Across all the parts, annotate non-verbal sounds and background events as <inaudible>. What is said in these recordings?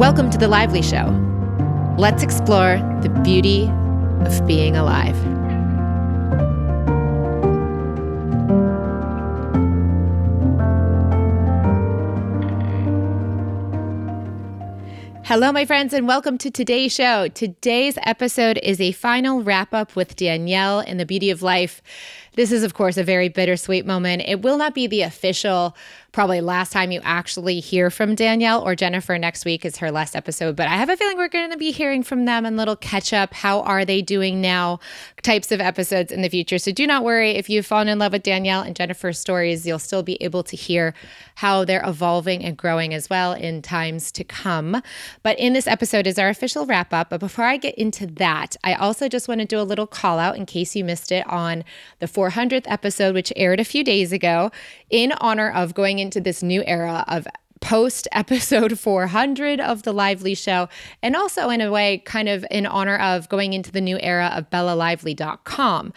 Welcome to The Lively Show. Let's explore the beauty of being alive. Hello, my friends, and welcome to today's show. Today's episode is a final wrap up with Danielle and the beauty of life. This is, of course, a very bittersweet moment. It will not be the official probably last time you actually hear from Danielle or Jennifer next week is her last episode. But I have a feeling we're going to be hearing from them and little catch up. How are they doing now? Types of episodes in the future. So do not worry if you've fallen in love with Danielle and Jennifer's stories, you'll still be able to hear how they're evolving and growing as well in times to come. But in this episode is our official wrap up. But before I get into that, I also just want to do a little call out in case you missed it on the 400th episode, which aired a few days ago, in honor of going into this new era of post episode <laughs> 400 of The Lively Show, and also in a way, kind of in honor of going into the new era of BellaLively.com.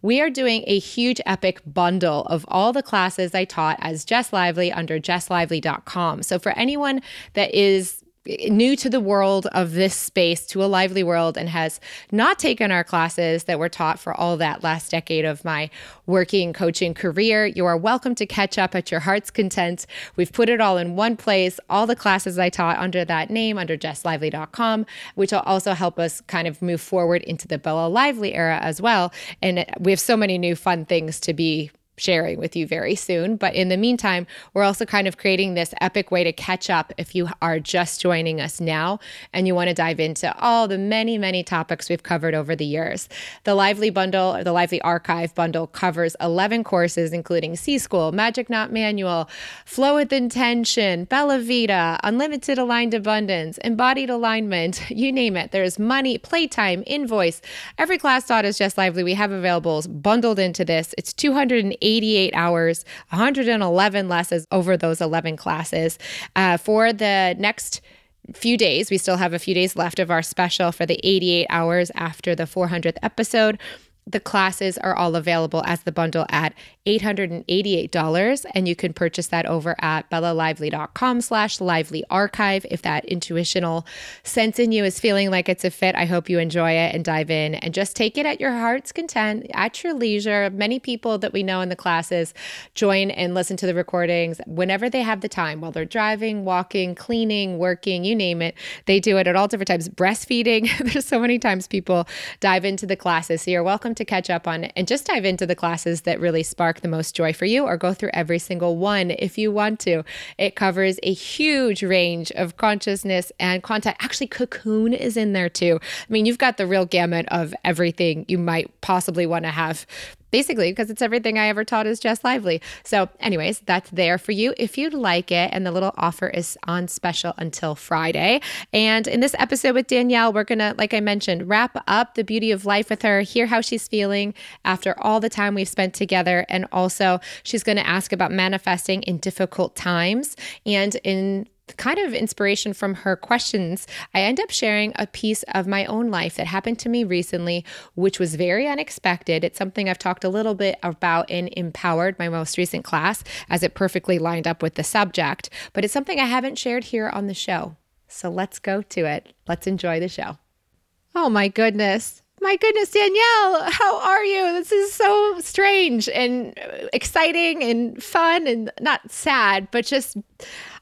We are doing a huge epic bundle of all the classes I taught as Jess Lively under JessLively.com. So for anyone that is new to the world of this space, to a lively world, and has not taken our classes that were taught for all that last decade of my working coaching career, you are welcome to catch up at your heart's content. We've put it all in one place, all the classes I taught under that name, under jesslively.com, which will also help us kind of move forward into the Bella Lively era as well. And we have so many new fun things to be sharing with you very soon. But in the meantime, we're also kind of creating this epic way to catch up if you are just joining us now and you want to dive into all the many, many topics we've covered over the years. The Lively Bundle or the Lively Archive Bundle covers 11 courses, including C School, Magic Knot Manual, Flow with Intention, Bella Vita, Unlimited Aligned Abundance, Embodied Alignment, <laughs> you name it. There's money, playtime, invoice. Every class taught is Jess Lively. We have available bundled into this. It's 280 88 hours, 111 lessons over those 11 classes. Uh, for the next few days, we still have a few days left of our special for the 88 hours after the 400th episode. The classes are all available as the bundle at $888 and you can purchase that over at bellalively.com slash lively archive if that intuitional sense in you is feeling like it's a fit. I hope you enjoy it and dive in and just take it at your heart's content at your leisure. Many people that we know in the classes join and listen to the recordings whenever they have the time while they're driving walking cleaning working you name it they do it at all different times. Breastfeeding <laughs> there's so many times people dive into the classes. So you're welcome to catch up on and just dive into the classes that really spark the most joy for you, or go through every single one if you want to. It covers a huge range of consciousness and content. Actually, Cocoon is in there too. I mean, you've got the real gamut of everything you might possibly want to have basically because it's everything I ever taught is Jess Lively. So, anyways, that's there for you if you'd like it. And the little offer is on special until Friday. And in this episode with Danielle, we're going to, like I mentioned, wrap up the beauty of life with her, hear how she's feeling after all the time we've spent together. And also, she's going to ask about manifesting in difficult times and in kind of inspiration from her questions, I end up sharing a piece of my own life that happened to me recently, which was very unexpected. It's something I've talked a little bit about in Empowered, my most recent class, as it perfectly lined up with the subject, but it's something I haven't shared here on the show. So let's go to it. Let's enjoy the show. Oh my goodness. My goodness, Danielle, how are you? This is so strange and exciting and fun and not sad, but just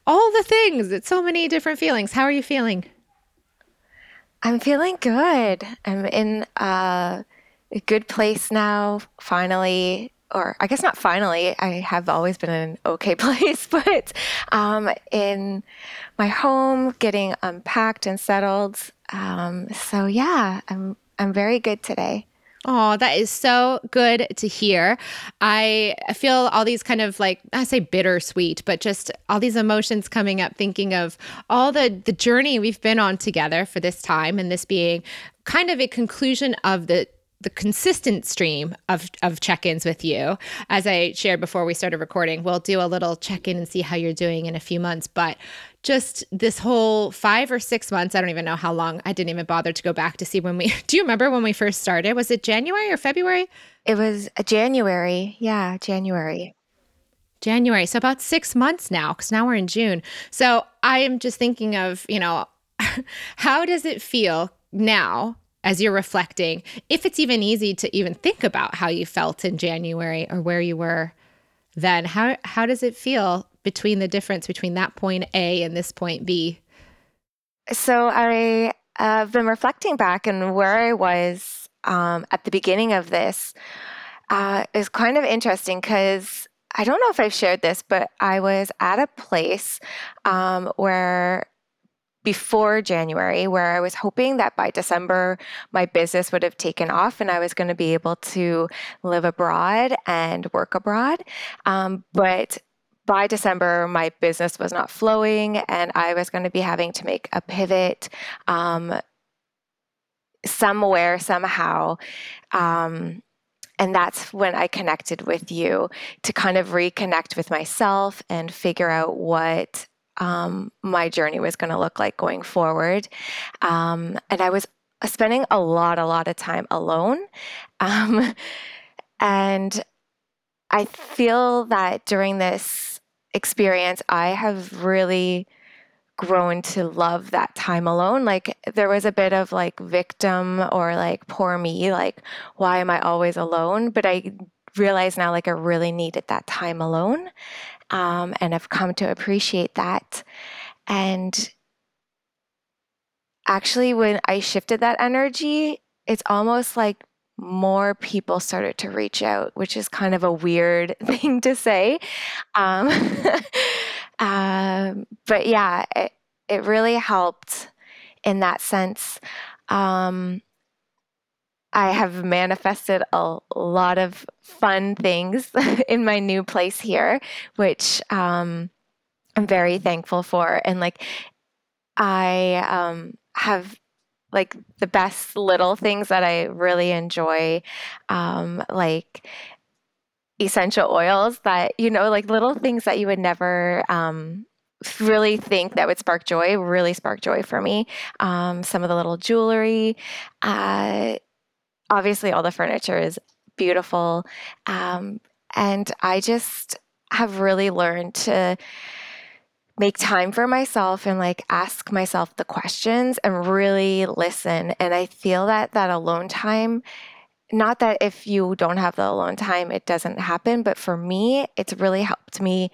all the things. It's so many different feelings. How are you feeling? I'm feeling good. I'm in a good place now, finally. Or I guess not finally. I have always been in an okay <laughs> place, but um, in my home, getting unpacked and settled. Um, so yeah, I'm I'm very good today. Oh, that is so good to hear. I feel all these kind of like I say bittersweet, but just all these emotions coming up thinking of all the the journey we've been on together for this time and this being kind of a conclusion of the the consistent stream of, of check-ins with you as i shared before we started recording we'll do a little check-in and see how you're doing in a few months but just this whole five or six months. I don't even know how long. I didn't even bother to go back to see when we. <laughs> Do you remember when we first started? Was it January or February? It was uh, January. Yeah, January. January. So about six months now, because now we're in June. So I am just thinking of, you know, <laughs> how does it feel now as you're reflecting, if it's even easy to even think about how you felt in January or where you were then, how how does it feel between the difference between that point A and this point B? So I have been reflecting back and where I was um, at the beginning of this uh, is kind of interesting because I don't know if I've shared this, but I was at a place um, where before January where I was hoping that by December my business would have taken off and I was going to be able to live abroad and work abroad. Um, but by December, my business was not flowing and I was going to be having to make a pivot um, somewhere, somehow. Um, and that's when I connected with you to kind of reconnect with myself and figure out what um, my journey was going to look like going forward. Um, and I was spending a lot, a lot of time alone. <laughs> Um, and I feel that during this experience, I have really grown to love that time alone. Like there was a bit of like victim or like poor me, like why am I always alone? But I realize now like I really needed that time alone um, and I've come to appreciate that. And actually, when I shifted that energy, it's almost like more people started to reach out, which is kind of a weird <laughs> thing to say. Um, <laughs> um, but yeah, it, it really helped in that sense. Um, I have manifested a lot of fun things <laughs> in my new place here, which um, I'm very thankful for. And like, I um, have like the best little things that I really enjoy, um, like essential oils that, you know, like little things that you would never um, really think that would spark joy really spark joy for me um, some of the little jewelry uh, obviously all the furniture is beautiful. Um, and I just have really learned to make time for myself and like ask myself the questions and really listen. And I feel that that alone time, not that if you don't have the alone time, it doesn't happen, but for me, it's really helped me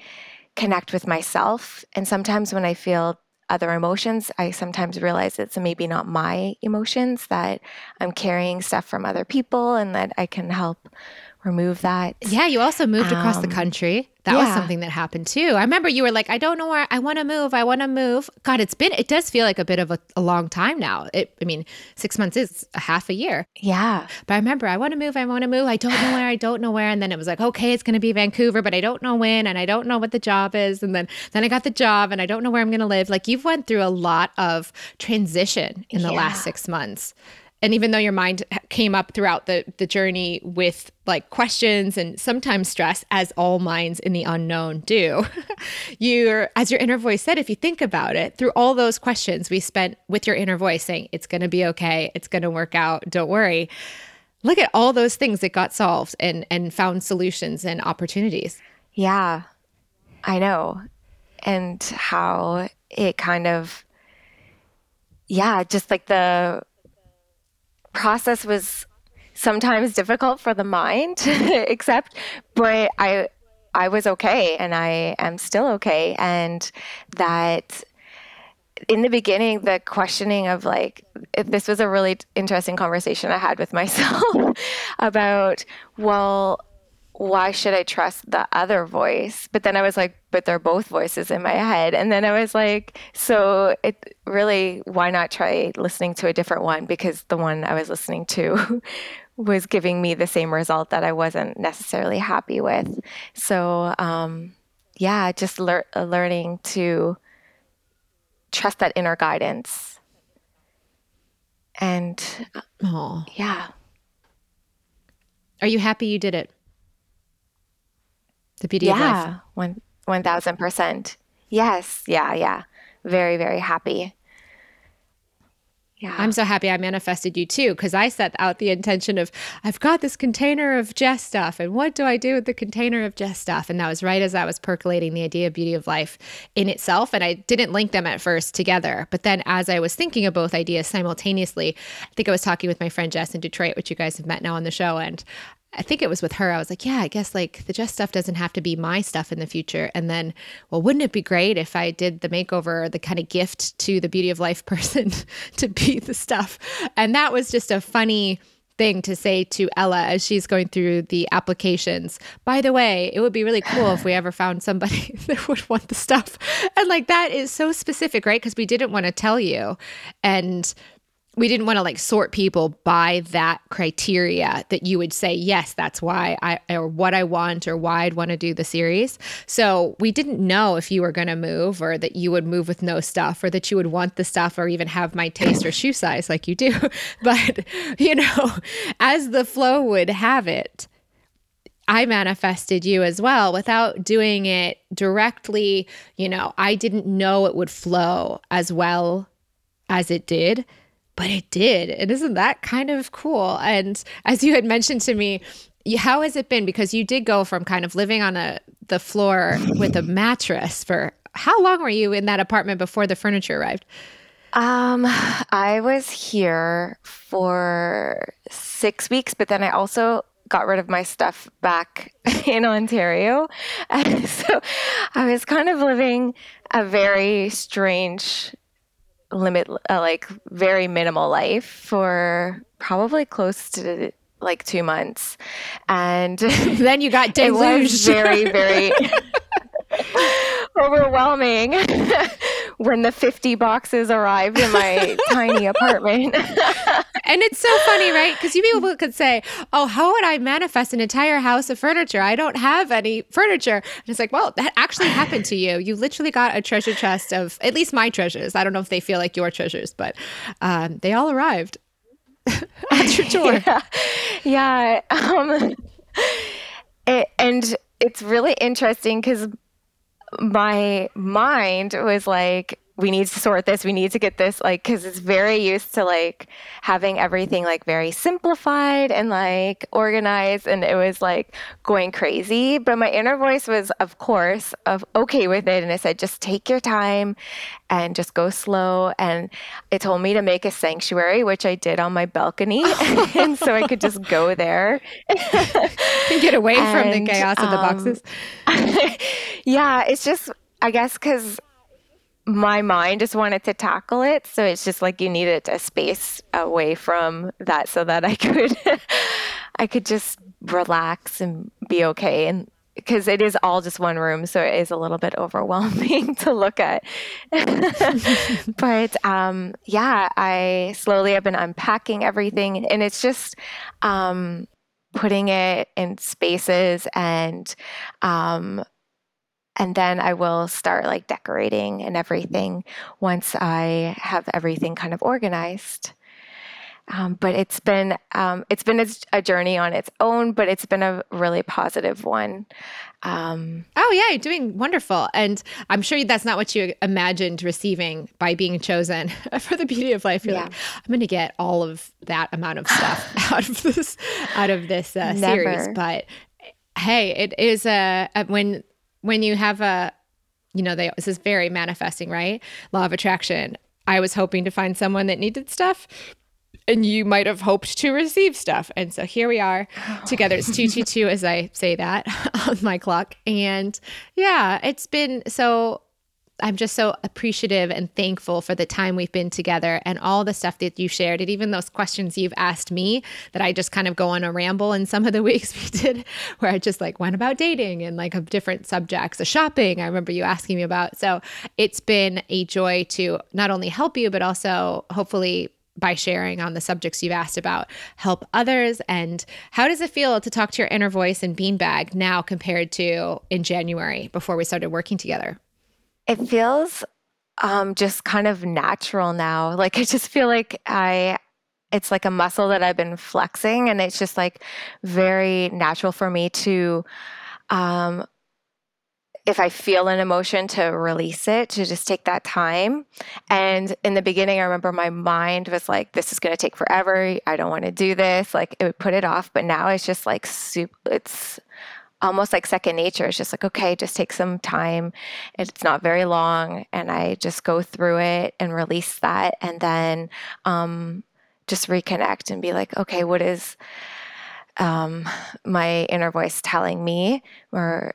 connect with myself. And sometimes when I feel other emotions, I sometimes realize it's maybe not my emotions, that I'm carrying stuff from other people and that I can help remove that. Yeah, you also moved um, across the um, country. That yeah. was something that happened too. I remember you were like, I don't know where I want to move. I want to move. God, it's been, it does feel like a bit of a, a, long time now. It, I mean, six months is a half a year. Yeah. But I remember, I want to move. I want to move. I don't know where. I don't know where. And then it was like, okay, it's going to be Vancouver, but I don't know when. And I don't know what the job is. And then, then I got the job and I don't know where I'm going to live. Like you've went through a lot of transition in the yeah. last six months and even though your mind came up throughout the the journey with like questions and sometimes stress as all minds in the unknown do <laughs> you're as your inner voice said if you think about it through all those questions we spent with your inner voice saying it's going to be okay. It's going to work out. Don't worry. Look at all those things that got solved and and found solutions and opportunities. Yeah. I know. And how it kind of yeah just like the process was sometimes difficult for the mind <laughs> to accept, but I I was okay and I am still okay. And that in the beginning the questioning of like this was a really interesting conversation I had with myself <laughs> about well why should I trust the other voice? But then I was like, but they're both voices in my head. And then I was like, so it really, why not try listening to a different one? Because the one I was listening to <laughs> was giving me the same result that I wasn't necessarily happy with. So, um, yeah, just lear- learning to trust that inner guidance. And oh. yeah. Are you happy you did it? The beauty yeah, of life. One one thousand percent. Yes. Yeah, yeah. Very, very happy. Yeah. I'm so happy I manifested you too, because I set out the intention of, I've got this container of Jess stuff, and what do I do with the container of Jess stuff? And that was right as I was percolating the idea of beauty of life in itself. And I didn't link them at first together. But then as I was thinking of both ideas simultaneously, I think I was talking with my friend Jess in Detroit, which you guys have met now on the show. And I think it was with her. I was like, yeah, I guess like the Jess stuff doesn't have to be my stuff in the future. And then, well, wouldn't it be great if I did the makeover, the kind of gift to the beauty of life <laughs> person to be the stuff? And that was just a funny thing to say to Ella as she's going through the applications. By the way, it would be really cool if we ever found somebody <laughs> that would want the stuff. And like that is so specific, right? Because we didn't want to tell you. And we didn't want to like sort people by that criteria that you would say yes that's why i or what i want or why i'd want to do the series. So we didn't know if you were going to move or that you would move with no stuff or that you would want the stuff or even have my taste or shoe size like you do. <laughs> But you know as the flow would have it I manifested you as well without doing it directly. You know, I didn't know it would flow as well as it did but it did. And isn't that kind of cool? And as you had mentioned to me, how has it been? Because you did go from kind of living on a the floor <laughs> with a mattress for how long were you in that apartment before the furniture arrived? Um, I was here for six weeks, but then I also got rid of my stuff back <laughs> in Ontario. And <laughs> so I was kind of living a very strange limit uh, like very minimal life for probably close to like two months and <laughs> then you got <laughs> deluged. very very <laughs> overwhelming when the 50 boxes arrived in my <laughs> tiny apartment. and it's so funny, right? Because you people could say, Oh, how would I manifest an entire house of furniture? I don't have any furniture. And it's like, Well, that actually happened to you. You literally got a treasure chest of at least my treasures. I don't know if they feel like your treasures, but um, they all arrived <laughs> at your door. Yeah. yeah um, <laughs> it, and it's really interesting because my mind was like we need to sort this we need to get this like because it's very used to like having everything like very simplified and like organized and it was like going crazy. But my inner voice was of course of okay with it and it said just take your time and just go slow. And it told me to make a sanctuary which i did on my balcony <laughs> and so i could just go there. And <laughs> get away and, from the chaos um, of the um, boxes <laughs> yeah it's just i guess because my mind just wanted to tackle it. So it's just like you needed a space away from that so that I <laughs> could I could just relax and be okay and because it is all just one room, so it is a little bit <laughs> overwhelming to look at. <laughs> but um, yeah, I slowly have been unpacking everything, and it's just um, putting it in spaces and um, and then I will start like decorating and everything once I have everything kind of organized. Um, but it's been um, it's been a journey on its own, but it's been a really positive one. Um, oh yeah, you're doing wonderful, and I'm sure that's not what you imagined receiving by being chosen <laughs> for the beauty of life. You're yeah. like, I'm going to get all of that amount of stuff <laughs> out of this out of this uh, series, but hey, it is a, a when when you have a, you know, they this is very manifesting, right? Law of attraction. I was hoping to find someone that needed stuff and you might have hoped to receive stuff. And so here we are <sighs> together. It's 222 as I say that <laughs> on my clock. And yeah, it's been so I'm just so appreciative and thankful for the time we've been together and all the stuff that you shared, and even those questions you've asked me that I just kind of go on a ramble in some of the <laughs> weeks we did, where I just like went about dating and like of different subjects, of shopping. I remember you asking me about. So it's been a joy to not only help you, but also hopefully by sharing on the subjects you've asked about help others and how does it feel to talk to your inner voice and beanbag now compared to in january before we started working together it feels um, just kind of natural now. <laughs> Like I just feel like I it's like a muscle that I've been flexing and it's just like very natural for me to um if I feel an emotion to release it, to just take that time. And in the beginning, I remember my mind was like, this is going to take forever. I don't want to do this. Like it would put it off. But now it's just like, soup. it's almost like second nature. It's just like, okay, just take some time. It's not very long. And I just go through it and release that. And then um, just reconnect and be like, okay, what is um, my inner voice telling me? Or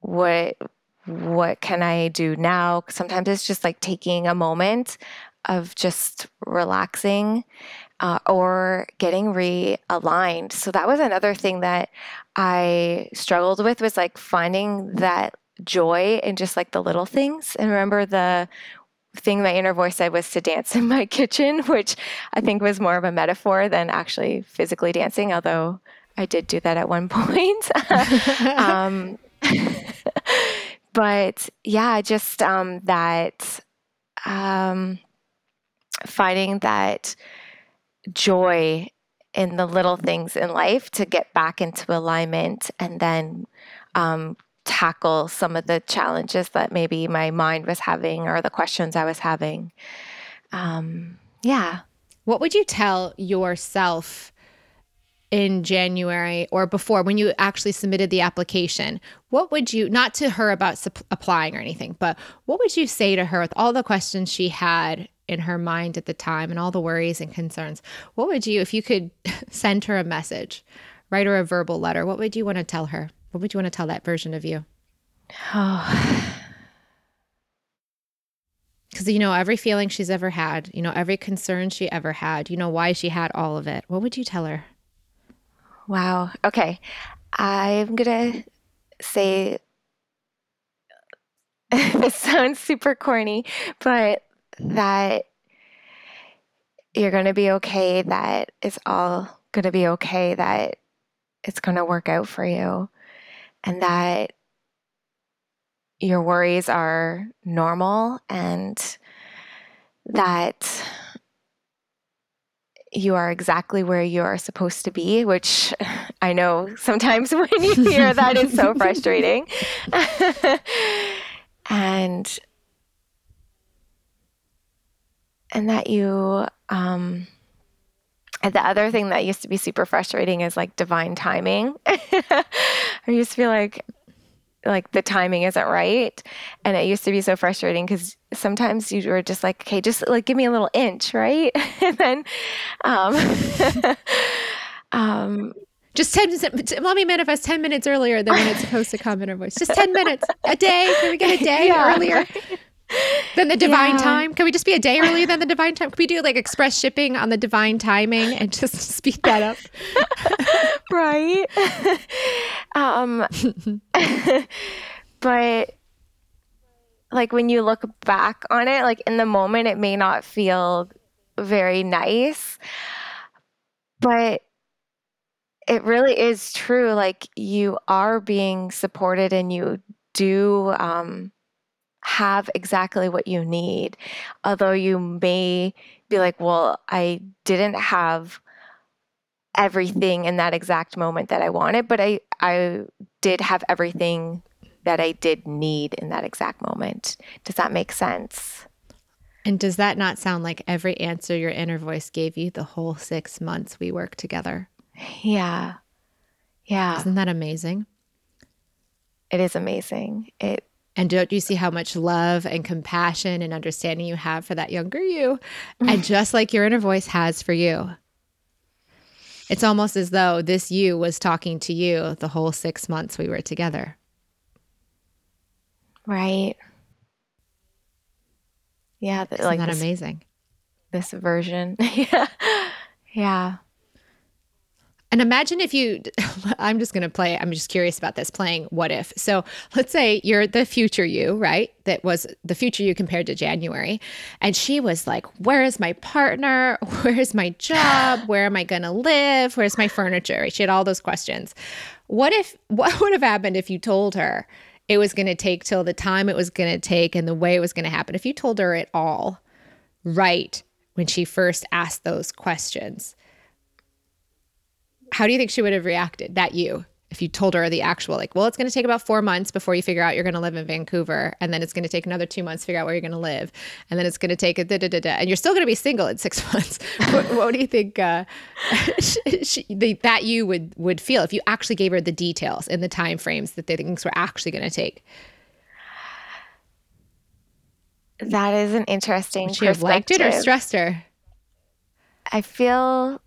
what what can I do now? Sometimes it's just like taking a moment of just relaxing uh, or getting realigned. So that was another thing that I struggled with was like finding that joy in just like the little things. And remember the thing my inner voice said was to dance in my <laughs> kitchen, which I think was more of a metaphor than actually physically dancing, although I did do that at one <laughs> point. <laughs> um, but yeah, just um, that um, finding that joy in the little things in life to get back into alignment and then um, tackle some of the challenges that maybe my mind was having or the questions I was having. Um, yeah. What would you tell yourself in January or before when you actually submitted the application, what would you, not to her about applying or anything, but what would you say to her with all the questions she had in her mind at the time and all the worries and concerns? What would you, if you could <laughs> send her a message, write her a verbal letter, what would you want to tell her? What would you want to tell that version of you? <sighs> Oh. Because you know every feeling she's ever had, you know every concern she ever had, you know why she had all of it. What would you tell her? Wow. Okay. I'm going to say <laughs> this sounds super corny, but that you're going to be okay, that it's all going to be okay, that it's going to work out for you, and that your worries are normal and that you are exactly where you are supposed to be, which I know <laughs> sometimes when you hear that is so <laughs> frustrating. <laughs> and and that you um and the other thing that used to be super frustrating is like divine timing. <laughs> I used to feel like like the timing isn't right. And it used to be so frustrating because sometimes you were just like, okay, just like give me a little inch, right? <laughs> and then, um, <laughs> um, just 10 let me manifest 10 minutes earlier than when it's supposed to come in her voice. Just 10 minutes a day. Can we get a day yeah, earlier? Than the divine yeah. time? Can we just be a day earlier than the divine time? Can we do like express shipping on the divine timing and just <laughs> speed that up? <laughs> right. <laughs> um, but like when you look back on it, like in the moment, it may not feel very nice, but it really is true. Like you are being supported and you do um, have exactly what you need. Although you may be like, well, I didn't have everything in that exact moment that I wanted, but I, I did have everything that I did need in that exact moment. Does that make sense? And does that not sound like every answer your inner voice gave you the whole six months we worked together? Yeah. Yeah. Isn't that amazing? It is amazing. It and don't you see how much love and compassion and understanding you have for that younger you? and <sighs> just like your inner voice has for you. It's almost as though this you was talking to you the whole six months we were together. Right. Yeah. Isn't like that this, amazing? This version. <laughs> yeah. Yeah. And imagine if you, <laughs> I'm just going to play, I'm just curious about this playing what if. So let's say you're the future you, right? That was the future you compared to January. And she was like, Where is my partner? <laughs> Where's my job? <laughs> Where am I going to live? Where's my furniture? She had all those questions. What if, what would have happened if you told her it was going to take till the time it was going to take and the way it was going to happen? If you told her it all right when she first asked those questions how do you think she would have reacted? That you if you told her the actual like well it's going to take about four months before you figure out you're going to live in vancouver and then it's going to take another two months to figure out where you're going to live and then it's going to take a da, da, da, da, and you're still going to be single in six <laughs> months. What, what, do you think uh, <laughs> she, the, that you would would feel if you actually gave her the details and the time frames that the things were actually going to take? That is an interesting would she have liked it or stressed her? I feel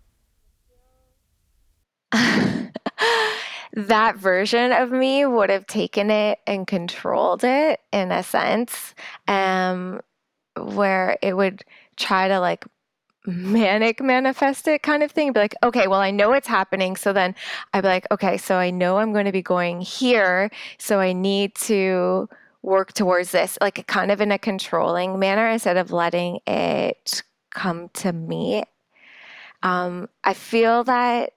that version of me would have taken it and controlled it in a sense, um, where it would try to like manic manifest it kind of thing. Be like, okay, well, I know it's happening. So then I'd be like, okay, so I know I'm going to be going here. So I need to work towards this, like kind of in a controlling manner instead of letting it come to me. Um, I feel that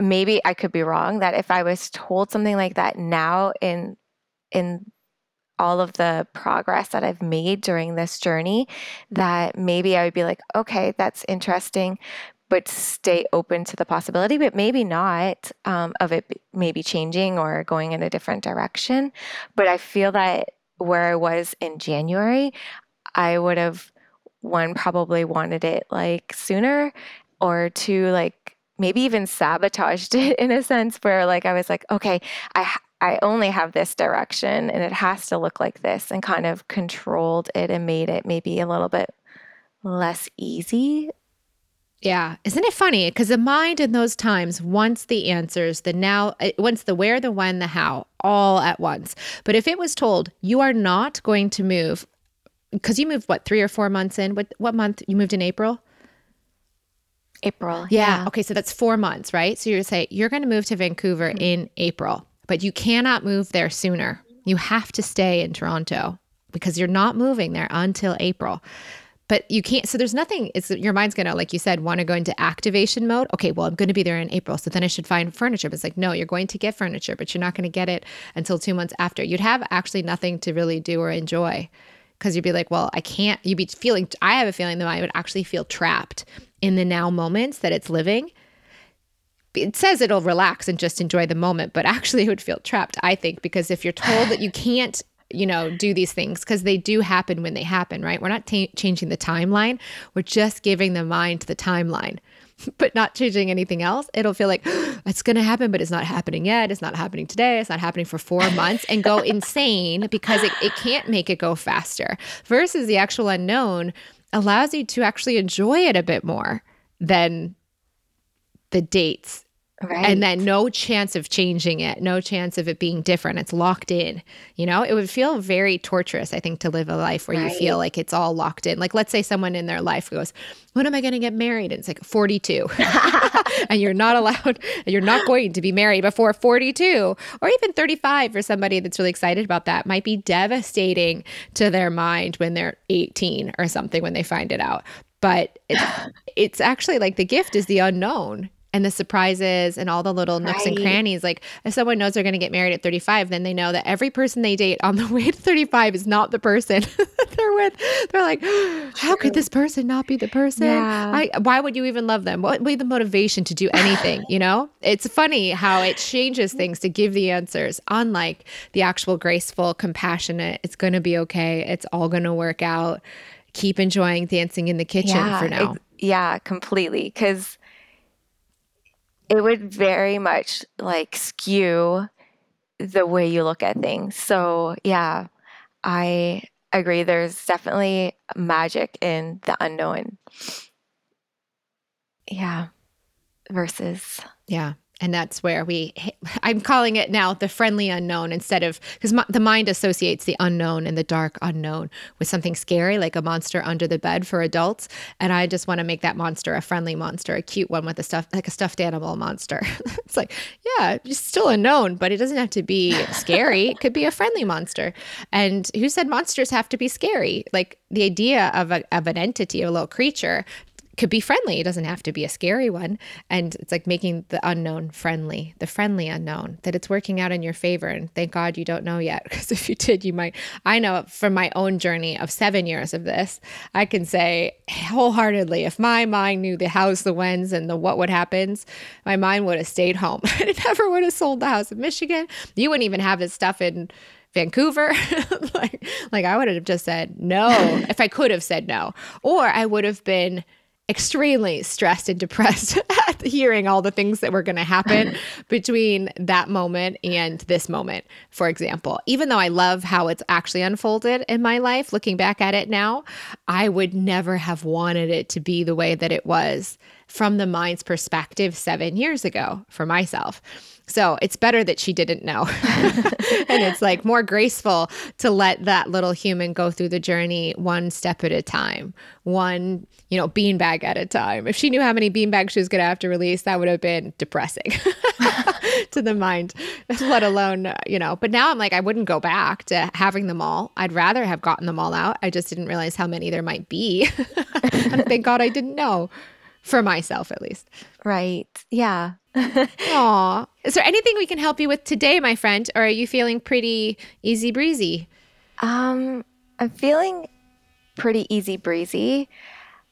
maybe I could be wrong that if I was told something like that now in in all of the progress that I've made during this journey, that maybe I would be like, okay, that's interesting, but stay open to the possibility, but maybe not um, of it maybe changing or going in a different direction. But I feel that where I was in January, I would have one probably wanted it like sooner or two like maybe even sabotaged <laughs> it in a sense where like I was like, okay, I I only have this direction and it has to look like this and kind of controlled it and made it maybe a little bit less easy. Yeah. Isn't it funny? Because the mind in those times wants the answers, the now, wants the where, the when, the how, all at once. But if it was told, you are not going to move, because you moved, what, three or four months in? What, what month? You moved in April? April. Yeah. yeah. Okay. So that's four months, right? So you're say you're going to move to Vancouver mm-hmm. in April, but you cannot move there sooner. You have to stay in Toronto because you're not moving there until April. But you can't. So there's nothing. It's your mind's gonna, like you said, want to go into activation mode. Okay, well, I'm going to be there in April, so then I should find furniture. But it's like, no, you're going to get furniture, but you're not going to get it until two months after. You'd have actually nothing to really do or enjoy because you'd be like, well, I can't. You'd be feeling. I have a feeling that I would actually feel trapped in the now moments that it's living. It says it'll relax and just enjoy the moment, but <laughs> actually it would feel trapped, I think, because if you're told that you can't, you know, do these things, because they do happen when they happen, right? We're not t- changing the timeline, we're just giving the mind the timeline. <laughs> But not changing anything else, it'll feel like <gasps> it's going to happen, but it's not happening yet. It's not happening today. It's not happening for four months and go <laughs> insane because it, it can't make it go faster. Versus the actual unknown, allows you to actually enjoy it a bit more than the dates Right. And then no chance of changing it, no chance of it being different. It's locked in. You know, it would feel very torturous, I think, to live a life where right. you feel like it's all locked in. Like, let's say someone in their life goes, When am I going to get married? And it's like 42. <laughs> and you're not allowed, you're not going to be married before 42 or even 35 for somebody that's really excited about that might be devastating to their mind when they're 18 or something when they find it out but it's, <sighs> it's actually like the gift is the unknown and the surprises and all the little nooks right. and crannies. Like if someone knows they're going to get married at 35, then they know that every person they date on the <laughs> way to 35 is not the person <laughs> they're with. They're like, how could this person not be the person? Yeah. I, why would you even love them? What would be the motivation to do <sighs> anything? you know, it's funny how it changes things to give the answers, unlike the actual graceful, compassionate, it's going to be okay. It's all going to work out. Keep enjoying dancing in the kitchen yeah, for now. Yeah, completely. Because it would very much like skew the way you look at things. So, yeah, I agree. There's definitely magic in the unknown. Yeah. Versus. Yeah and that's where we i'm calling it now the friendly unknown instead of because the mind associates the unknown and the dark unknown with something scary like a monster under the bed for adults. And i just want to make that monster a friendly monster a cute one with a stuff like a stuffed animal monster. <laughs> It's like yeah it's still unknown but it doesn't have to be scary. It could be a friendly monster. And who said monsters have to be scary? Like the idea of, a, of an entity a little creature could be friendly. It doesn't have to be a scary one. And it's like making the unknown friendly, the friendly unknown, that it's working out in your favor. And thank God you don't know yet. <laughs> Because if you did, you might. I know from my own journey of seven years of this, I can say wholeheartedly if my mind knew the hows, the whens, and the what would happens, my mind would have stayed home. <laughs> it never would have sold the house in Michigan. You wouldn't even have this stuff in Vancouver. <laughs> like, like I would have just said no if I could have said no, or I would have been extremely stressed and depressed <laughs> at hearing all the things that were going to happen <laughs> between that moment and this moment, for example. Even though I love how it's actually unfolded in my life, looking back at it now, I would never have wanted it to be the way that it was from the mind's perspective seven years ago for myself. So it's better that she didn't know. <laughs> and it's like more graceful to let that little human go through the journey one step at a time, one, you know, beanbag at a time. If she knew how many beanbags she was going to have to release, that would have been depressing <laughs> to the mind, let alone, you know. But now I'm like, I wouldn't go back to having them all. I'd rather have gotten them all out. I just didn't realize how many there might be. <laughs> and thank God I didn't know for myself at least. Right. Yeah. <laughs> Aw. Is there anything we can help you with today, my friend? Or are you feeling pretty easy breezy? Um, I'm feeling pretty easy breezy.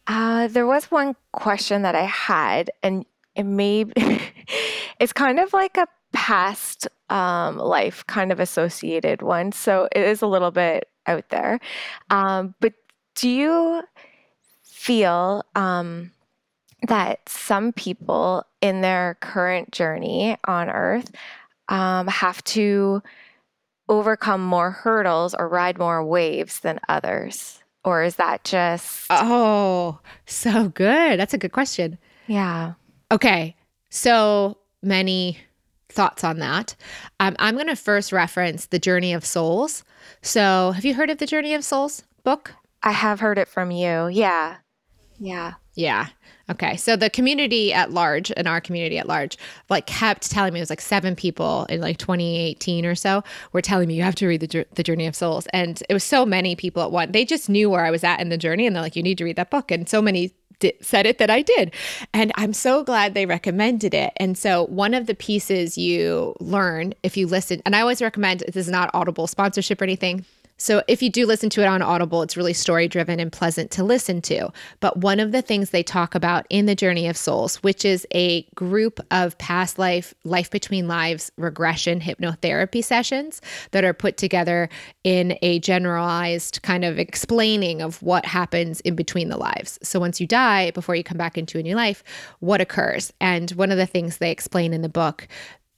Uh, there was one question that I had, and it may <laughs> it's kind of like a past um, life kind of associated one. So it is a little bit out there. Um, but do you feel um, that some people in their current journey on earth um, have to overcome more hurdles or ride more waves than others? Or is that just. Oh, so good. That's a good question. Yeah. Okay. So many thoughts on that. Um, I'm going to first reference The Journey of Souls. So, have you heard of The Journey of Souls book? I have heard it from you. Yeah. Yeah. Yeah. Okay. So the community at large, and our community at large, like kept telling me it was like seven people in like 2018 or so were telling me you have to read the, the Journey of Souls, and it was so many people at once. They just knew where I was at in the journey, and they're like, you need to read that book, and so many said it that I did. And I'm so glad they recommended it. And so, one of the pieces you learn if you listen, and I always recommend this is not Audible sponsorship or anything, so, if you do listen to it on Audible, it's really story driven and pleasant to listen to. But one of the things they talk about in the Journey of Souls, which is a group of past life, life between lives regression hypnotherapy sessions that are put together in a generalized kind of explaining of what happens in between the lives. So, once you die, before you come back into a new life, what occurs? And one of the things they explain in the book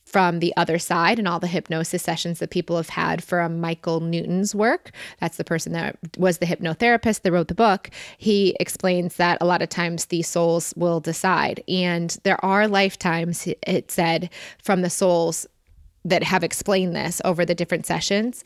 from the other side and all the hypnosis sessions that people have had from Michael Newton's work. That's the person that was the hypnotherapist that wrote the book. He explains that a lot of times these souls will decide. And there are lifetimes, it said, from the souls that have explained this over the different sessions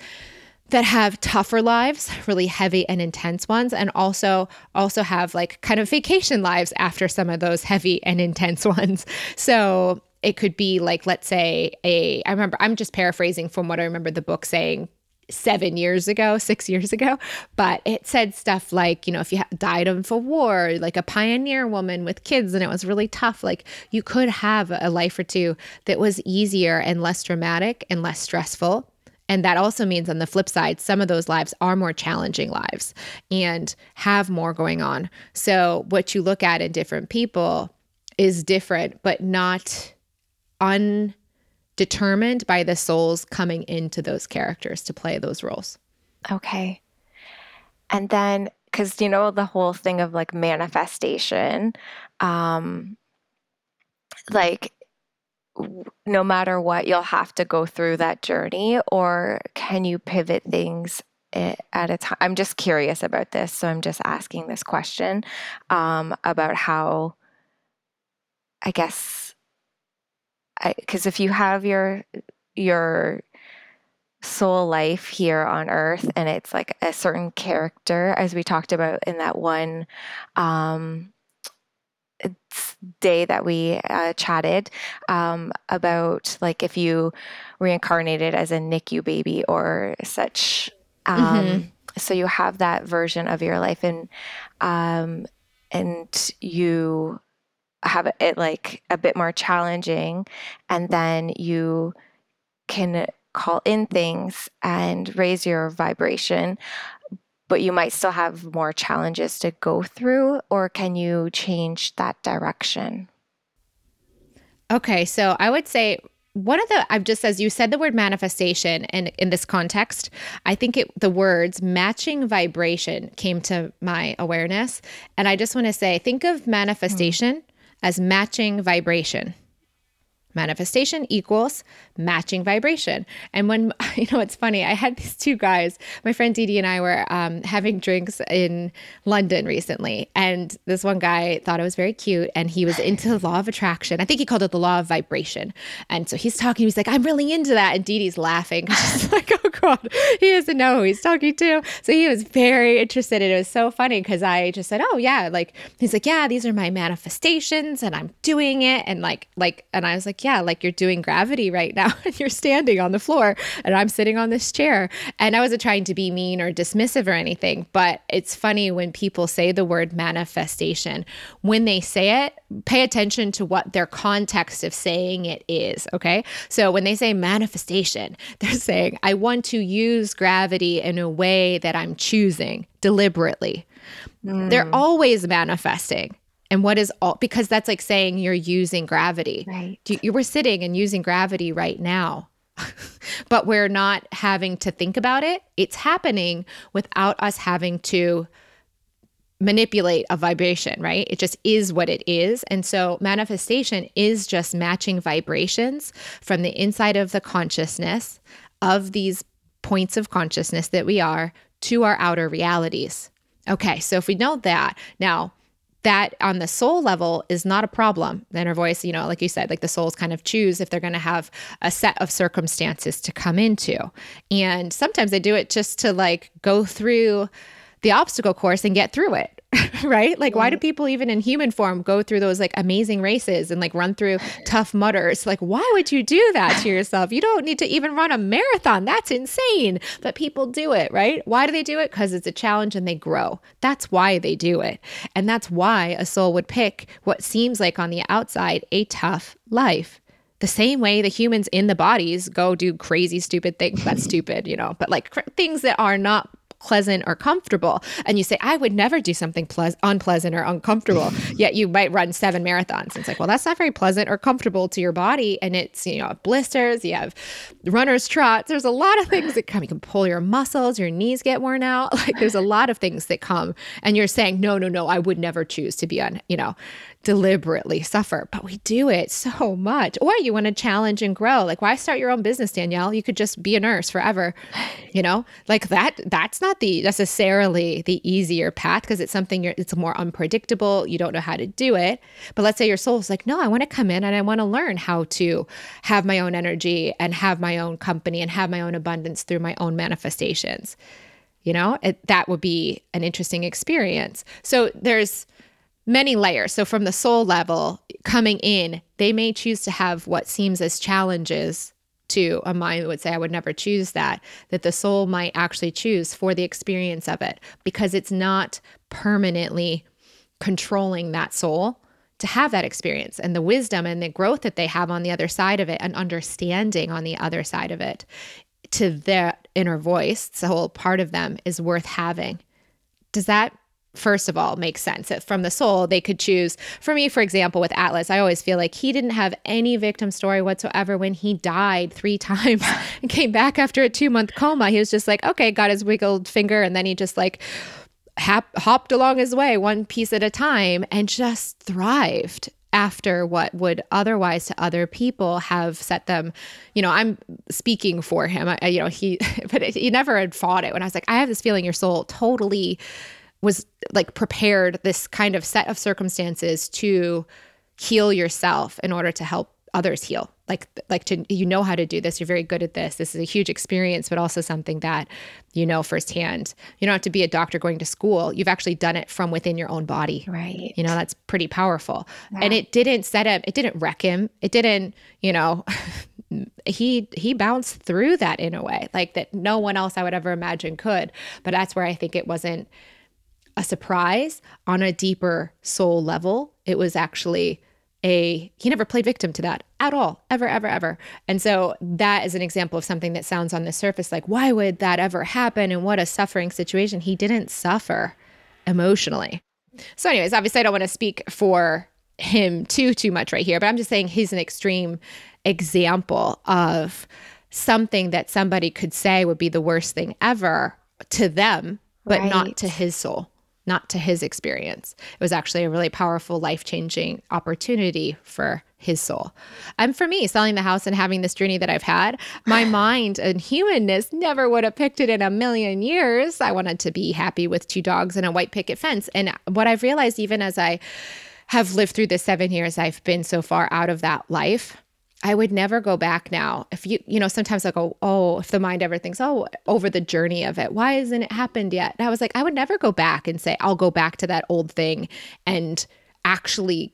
that have tougher lives, really heavy and intense ones, and also also have like kind of vacation lives after some of those heavy and intense <laughs> ones. So it could be like let's say a i remember i'm just paraphrasing from what i remember the book saying seven years ago, <laughs> six years ago, but it said stuff like, you know, if you died of a war, like a pioneer woman with kids and it was really tough, like you could have a life or two that was easier and less dramatic and less stressful. And that also means on the flip side, some of those lives are more challenging lives and have more going on. So what you look at in different people is different, but not undetermined by the souls coming into those characters to play those roles. Okay. And then, because you know, the whole thing of like manifestation, um, like no matter what, you'll have to go through that journey, or can you pivot things at a time? I'm just curious about this. So I'm just asking this question um, about how, I guess, because if you have your your soul life here on earth and it's like a certain character as we talked about in that one um, day that we uh, chatted um, about like if you reincarnated as a NICU baby or such um, mm-hmm. so you have that version of your life and um, and you have it like a bit more challenging and then you can call in things and raise your vibration but you might still have more challenges to go through or can you change that direction okay so i would say one of the I've just as you said the word manifestation and in this context, I think it the words matching vibration came to my awareness. And I just want to say, think of manifestation mm. As matching vibration. Manifestation equals matching vibration. And when, <laughs> you know, it's funny, I had these two guys, my friend Didi and I were um, having drinks in London recently. And this one guy thought it was very cute and he was into the law of attraction. I think he called it the law of vibration. And so he's talking, he's like, I'm really into that. And Didi's laughing. <laughs> She's like, oh God, he doesn't know who he's talking to. So he was very interested. And it was so funny because I just said, oh yeah, like, he's like, yeah, these are my manifestations and I'm doing it. And like, like, and I was like, yeah, like you're doing gravity right now <laughs> and you're standing on the floor and I'm sitting on this chair. And I wasn't trying to be mean or dismissive or anything, but it's funny when people say the word manifestation. When they say it, pay attention to what their context of saying it is. Okay. So when they say manifestation, <laughs> they're saying, I want to use gravity in a way that I'm choosing deliberately. Mm. They're always manifesting. And what is all because that's like saying you're using gravity. Right. You, you were sitting and using gravity right now. <laughs> but we're not having to think about it. It's happening without us having to manipulate a vibration, right? It just is what it is. And so manifestation is just matching vibrations from the inside of the consciousness of these points of consciousness that we are to our outer realities. Okay, so if we know that, now that on the soul level is not a problem. The inner voice, you know, like you said, like the souls kind of choose if they're going to have a set of circumstances to come into. And sometimes they do it just to like go through the obstacle course and get through it. <laughs> right? Like, why do people even in human form go through those like amazing races and like run through <sighs> tough mudders? Like, why would you do that to <laughs> yourself? You don't need to even run a marathon. That's insane. But people do it, right? Why do they do it? Because it's a challenge and they grow. That's why they do it. And that's why a soul would pick what seems like on the outside a tough life the same way the humans in the bodies go do crazy stupid things that's stupid you know but like cr- things that are not pleasant or comfortable. And you say, I would never do something ple- unpleasant or uncomfortable. <laughs> Yet you might run seven marathons. It's like, well, that's not very pleasant or comfortable to your body. And it's, you know, blisters, you have runner's trots. There's a lot of things that come. You can pull your muscles, your knees get worn out. <laughs> Like there's a lot of things that come. And you're saying, no, no, no, I would never choose to be on, you know, deliberately suffer, but we do it so much. Or you want to challenge and grow. Like, why start your own business, Danielle? You could just be a nurse forever. You know, like that, that's not the necessarily the easier path because it's something you're, it's more unpredictable. You don't know how to do it. But let's say your soul's like, no, I want to come in and I want to learn how to have my own energy and have my own company and have my own abundance through my own manifestations. You know, it, that would be an interesting experience. So there's, many layers. So, from the soul level coming in, they may choose to have what seems as challenges to a mind that would say, I would never choose that, that the soul might actually choose for the experience of it because it's not permanently controlling that soul to have that experience and the wisdom and the growth that they have on the other side of it and understanding on the other side of it to their inner voice, the whole part of them is worth having. Does that first of all makes sense. That from the soul they could choose for me for example with atlas i always feel like he didn't have any victim story whatsoever when he died three <laughs> times. And came back after a two month coma. He was just like okay got his wiggled finger and then he just like hap- hopped along his way one piece at a time and just thrived after what would otherwise to other people have set them you know i'm speaking for him. I, you know he <laughs> but he never had fought it. When i was like i have this feeling your soul totally was like prepared this kind of set of circumstances to heal yourself in order to help others heal. Like like to you know how to do this. You're very good at this. This is a huge experience but also something that you know firsthand. You don't have to be a doctor going to school. You've actually done it from within your own body. Right. You know that's pretty powerful. Yeah. and it didn't set up it didn't wreck him. It didn't you know <laughs> he he bounced through that in a way like that no one else i would ever imagine could. But that's where i think it wasn't a surprise on a deeper soul level. It was actually a he never played victim to that at all ever ever ever. And so that is an example of something that sounds on the surface like why would that ever happen? And what a suffering situation. He didn't suffer emotionally. So anyways obviously i don't want to speak for him too too much right here but i'm just saying he's an extreme example of something that somebody could say would be the worst thing ever to them but right. not to his soul not to his experience. It was actually a really powerful, life changing opportunity for his soul. And for me, selling the house and having this journey that I've had, my <sighs> mind and humanness never would have picked it in a million years. I wanted to be happy with two dogs and a white picket fence. And what I've realized, even as I have lived through the seven years I've been so far out of that life, I would never go back now. If you, you know, sometimes I go, oh, if the mind ever thinks, oh, over the journey of it, why hasn't it happened yet? And I was like, I would never go back and say, I'll go back to that old thing and actually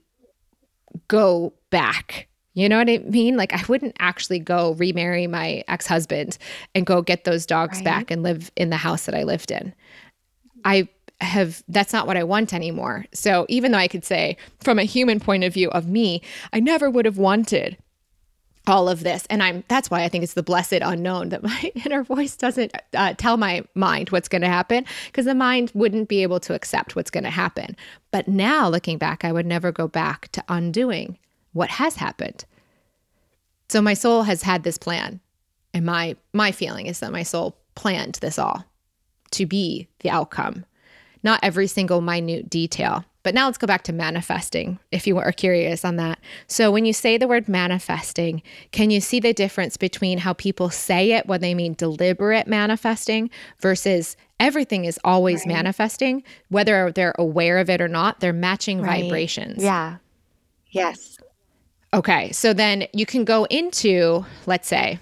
go back. You know what I mean? Like, I wouldn't actually go remarry my ex husband and go get those dogs right. back and live in the house that I lived in. I have that's not what I want anymore. So even though I could say from a human point of view of me, I never would have wanted all of this. And i'm that's why i think it's the blessed unknown that my <laughs> inner voice doesn't uh, tell my mind what's going to happen because the mind wouldn't be able to accept what's going to happen. But now looking back i would never go back to undoing what has happened. So my soul has had this plan and my my feeling is that my soul planned this all to be the outcome. Not every single minute detail but now let's go back to manifesting if you are curious on that. So, when you say the word manifesting, can you see the difference between how people say it when they mean deliberate manifesting versus everything is always right. manifesting, whether they're aware of it or not, they're matching right. vibrations? Yeah. Yes. Okay. So then you can go into, let's say,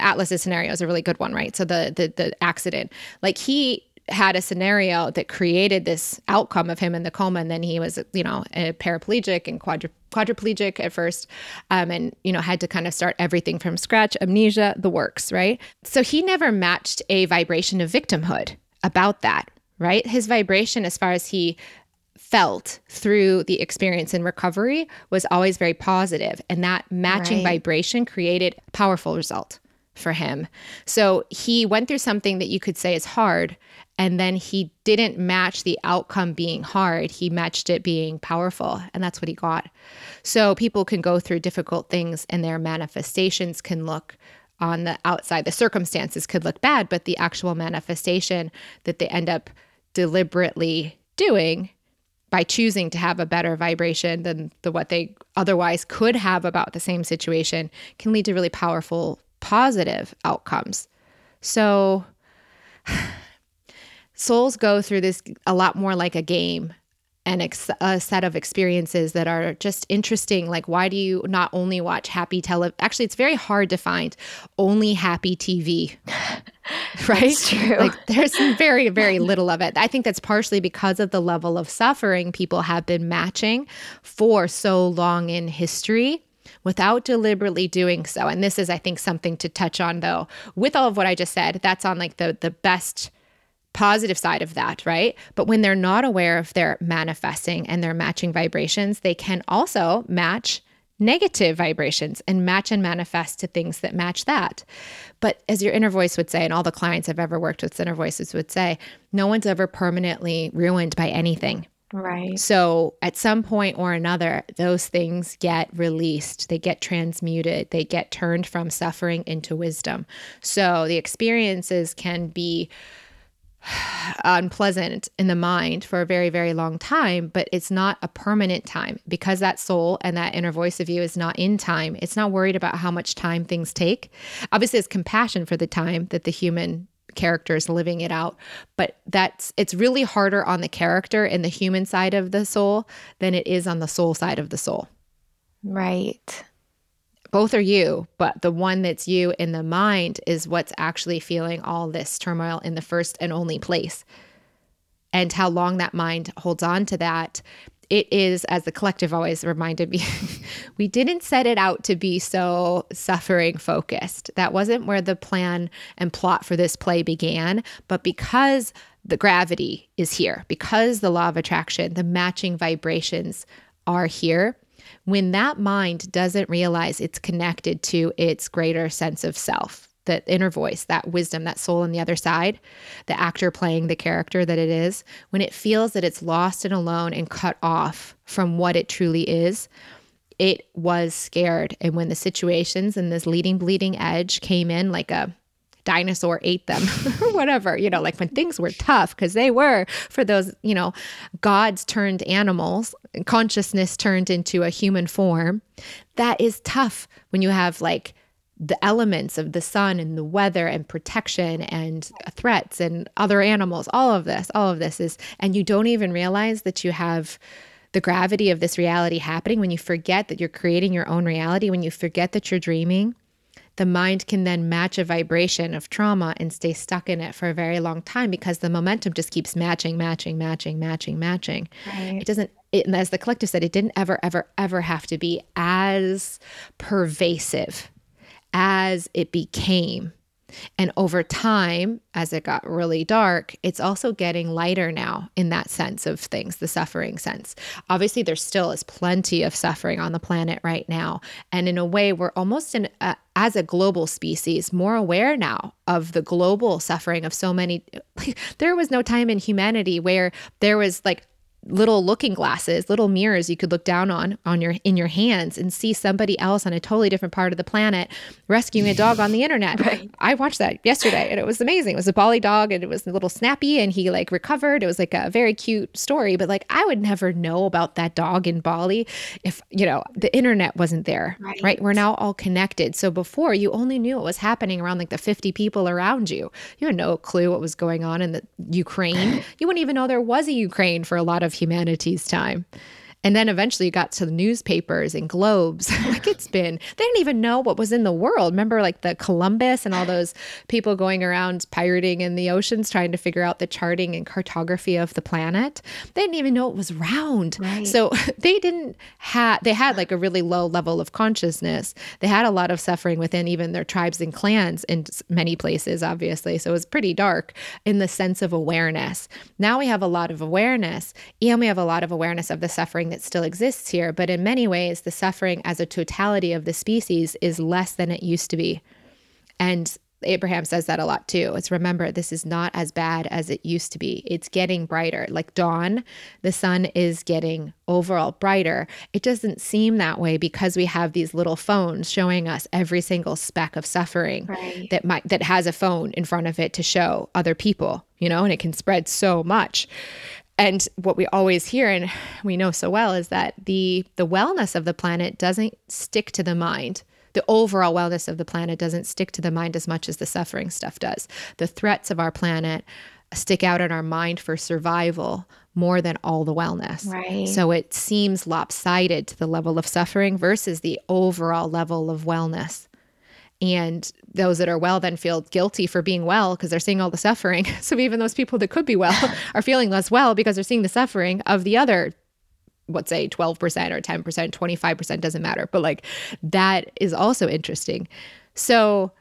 Atlas's scenario is a really good one, right? So the the the accident, like he had a scenario that created this outcome of him in the coma and then he was you know a paraplegic and quadri- quadriplegic at first um, and you know had to kind of start everything from scratch amnesia the works right? So he never matched a vibration of victimhood about that right? His vibration as far as he felt through the experience in recovery was always very positive and that matching right. vibration created powerful result for him. So he went through something that you could say is hard, and then he didn't match the outcome being hard. He matched it being powerful, and that's what he got. So people can go through difficult things, and their manifestations can look on the outside. The circumstances could look bad, but the actual manifestation that they end up deliberately doing by choosing to have a better vibration than the what they otherwise could have about the same situation can lead to really powerful positive outcomes. So <sighs> souls go through this a lot more like a game and ex- a set of experiences that are just interesting like why do you not only watch happy tele actually it's very hard to find only happy tv <laughs> right True. like there's very very little of it i think that's partially because of the level of suffering people have been matching for so long in history without deliberately doing so. And this is, I think, something to touch on though. With all of what I just said, that's on like the the best positive side of that, right? But when they're not aware of their manifesting and their matching vibrations, they can also match negative vibrations and match and manifest to things that match that. But as your inner voice would say, and all the clients I've ever worked with, inner voices would say, no one's ever permanently ruined by anything. Right. So at some point or another, those things get released, they get transmuted, they get turned from suffering into wisdom. So the experiences can be <sighs> unpleasant in the mind for a very, very long time, but it's not a permanent time because that soul and that inner voice of you is not in time. It's not worried about how much time things take. Obviously, it's compassion for the time that the human characters living it out. But that's it's really harder on the character and the human side of the soul than it is on the soul side of the soul. Right. Both are you but the one that's you in the mind is what's actually feeling all this turmoil in the first and only place. And how long that mind holds on to that it is, as the collective always reminded me, <laughs> we didn't set it out to be so suffering focused. That wasn't where the plan and plot for this play began. But because the gravity is here, because the law of attraction, the matching vibrations are here, when that mind doesn't realize it's connected to its greater sense of self, that inner voice, that wisdom, that soul on the other side, the actor playing the character that it is, when it feels that it's lost and alone and cut off from what it truly is, it was scared. And when the situations and this leading, bleeding edge came in like a dinosaur ate them <laughs> whatever you know like when things were tough because they were for those you know gods turned animals consciousness turned into a human form that is tough when you have like the elements of the sun and the weather and protection and threats and other animals all of this all of this is and you don't even realize that you have the gravity of this reality happening when you forget that you're creating your own reality when you forget that you're dreaming the mind can then match a vibration of trauma and stay stuck in it for a very long time because the momentum just keeps matching matching matching matching matching right. it doesn't it, and as the collective said it didn't ever ever ever have to be as pervasive as it became. And over time, as it got really dark, it's also getting lighter now in that sense of things, the suffering sense. Obviously, there still is plenty of suffering on the planet right now. And in a way, we're almost in, as a global species, more aware now of the global suffering of so many. <laughs> Like, there was no time in humanity where there was like little looking glasses, little mirrors you could look down on on your in your hands and see somebody else on a totally different part of the planet rescuing a dog on the internet. <laughs> Right. I watched that yesterday and it was amazing. It was a Bali dog and it was a little snappy and he like recovered. It was like a very cute story, but like I would never know about that dog in Bali if, you know, the internet wasn't there. Right. right? We're now all connected. So before you only knew what was happening around like the 50 people around you. You had no clue what was going on in the Ukraine. <sighs> you wouldn't even know there was a Ukraine for a lot of humanity's time. And then eventually you got to the newspapers and globes. <laughs> like it's been, they didn't even know what was in the world. Remember, like the Columbus and all those people going around pirating in the oceans trying to figure out the charting and cartography of the planet? They didn't even know it was round. Right. So <laughs> they didn't have, they had like a really low level of consciousness. They had a lot of suffering within even their tribes and clans in many places, obviously. So it was pretty dark in the sense of awareness. Now we have a lot of awareness and we have a lot of awareness of the suffering that still exists here, but in many ways, the suffering as a totality of the species is less than it used to be. And Abraham says that a lot too. It's remember, this is not as bad as it used to be. It's getting brighter. Like dawn, the sun is getting overall brighter. It doesn't seem that way because we have these little phones showing us every single speck of suffering right. that might that has a phone in front of it to show other people, you know, and it can spread so much and what we always hear and we know so well is that the the wellness of the planet doesn't stick to the mind. The overall wellness of the planet doesn't stick to the mind as much as the suffering stuff does. The threats of our planet stick out in our mind for survival more than all the wellness. Right. So it seems lopsided to the level of suffering versus the overall level of wellness and those that are well then feel guilty for being well because they're seeing all the suffering. <laughs> So even those people that could be well <laughs> are feeling less well because they're seeing the suffering of the other let's say 12% or 10%, 25% doesn't matter. But like that is also interesting. So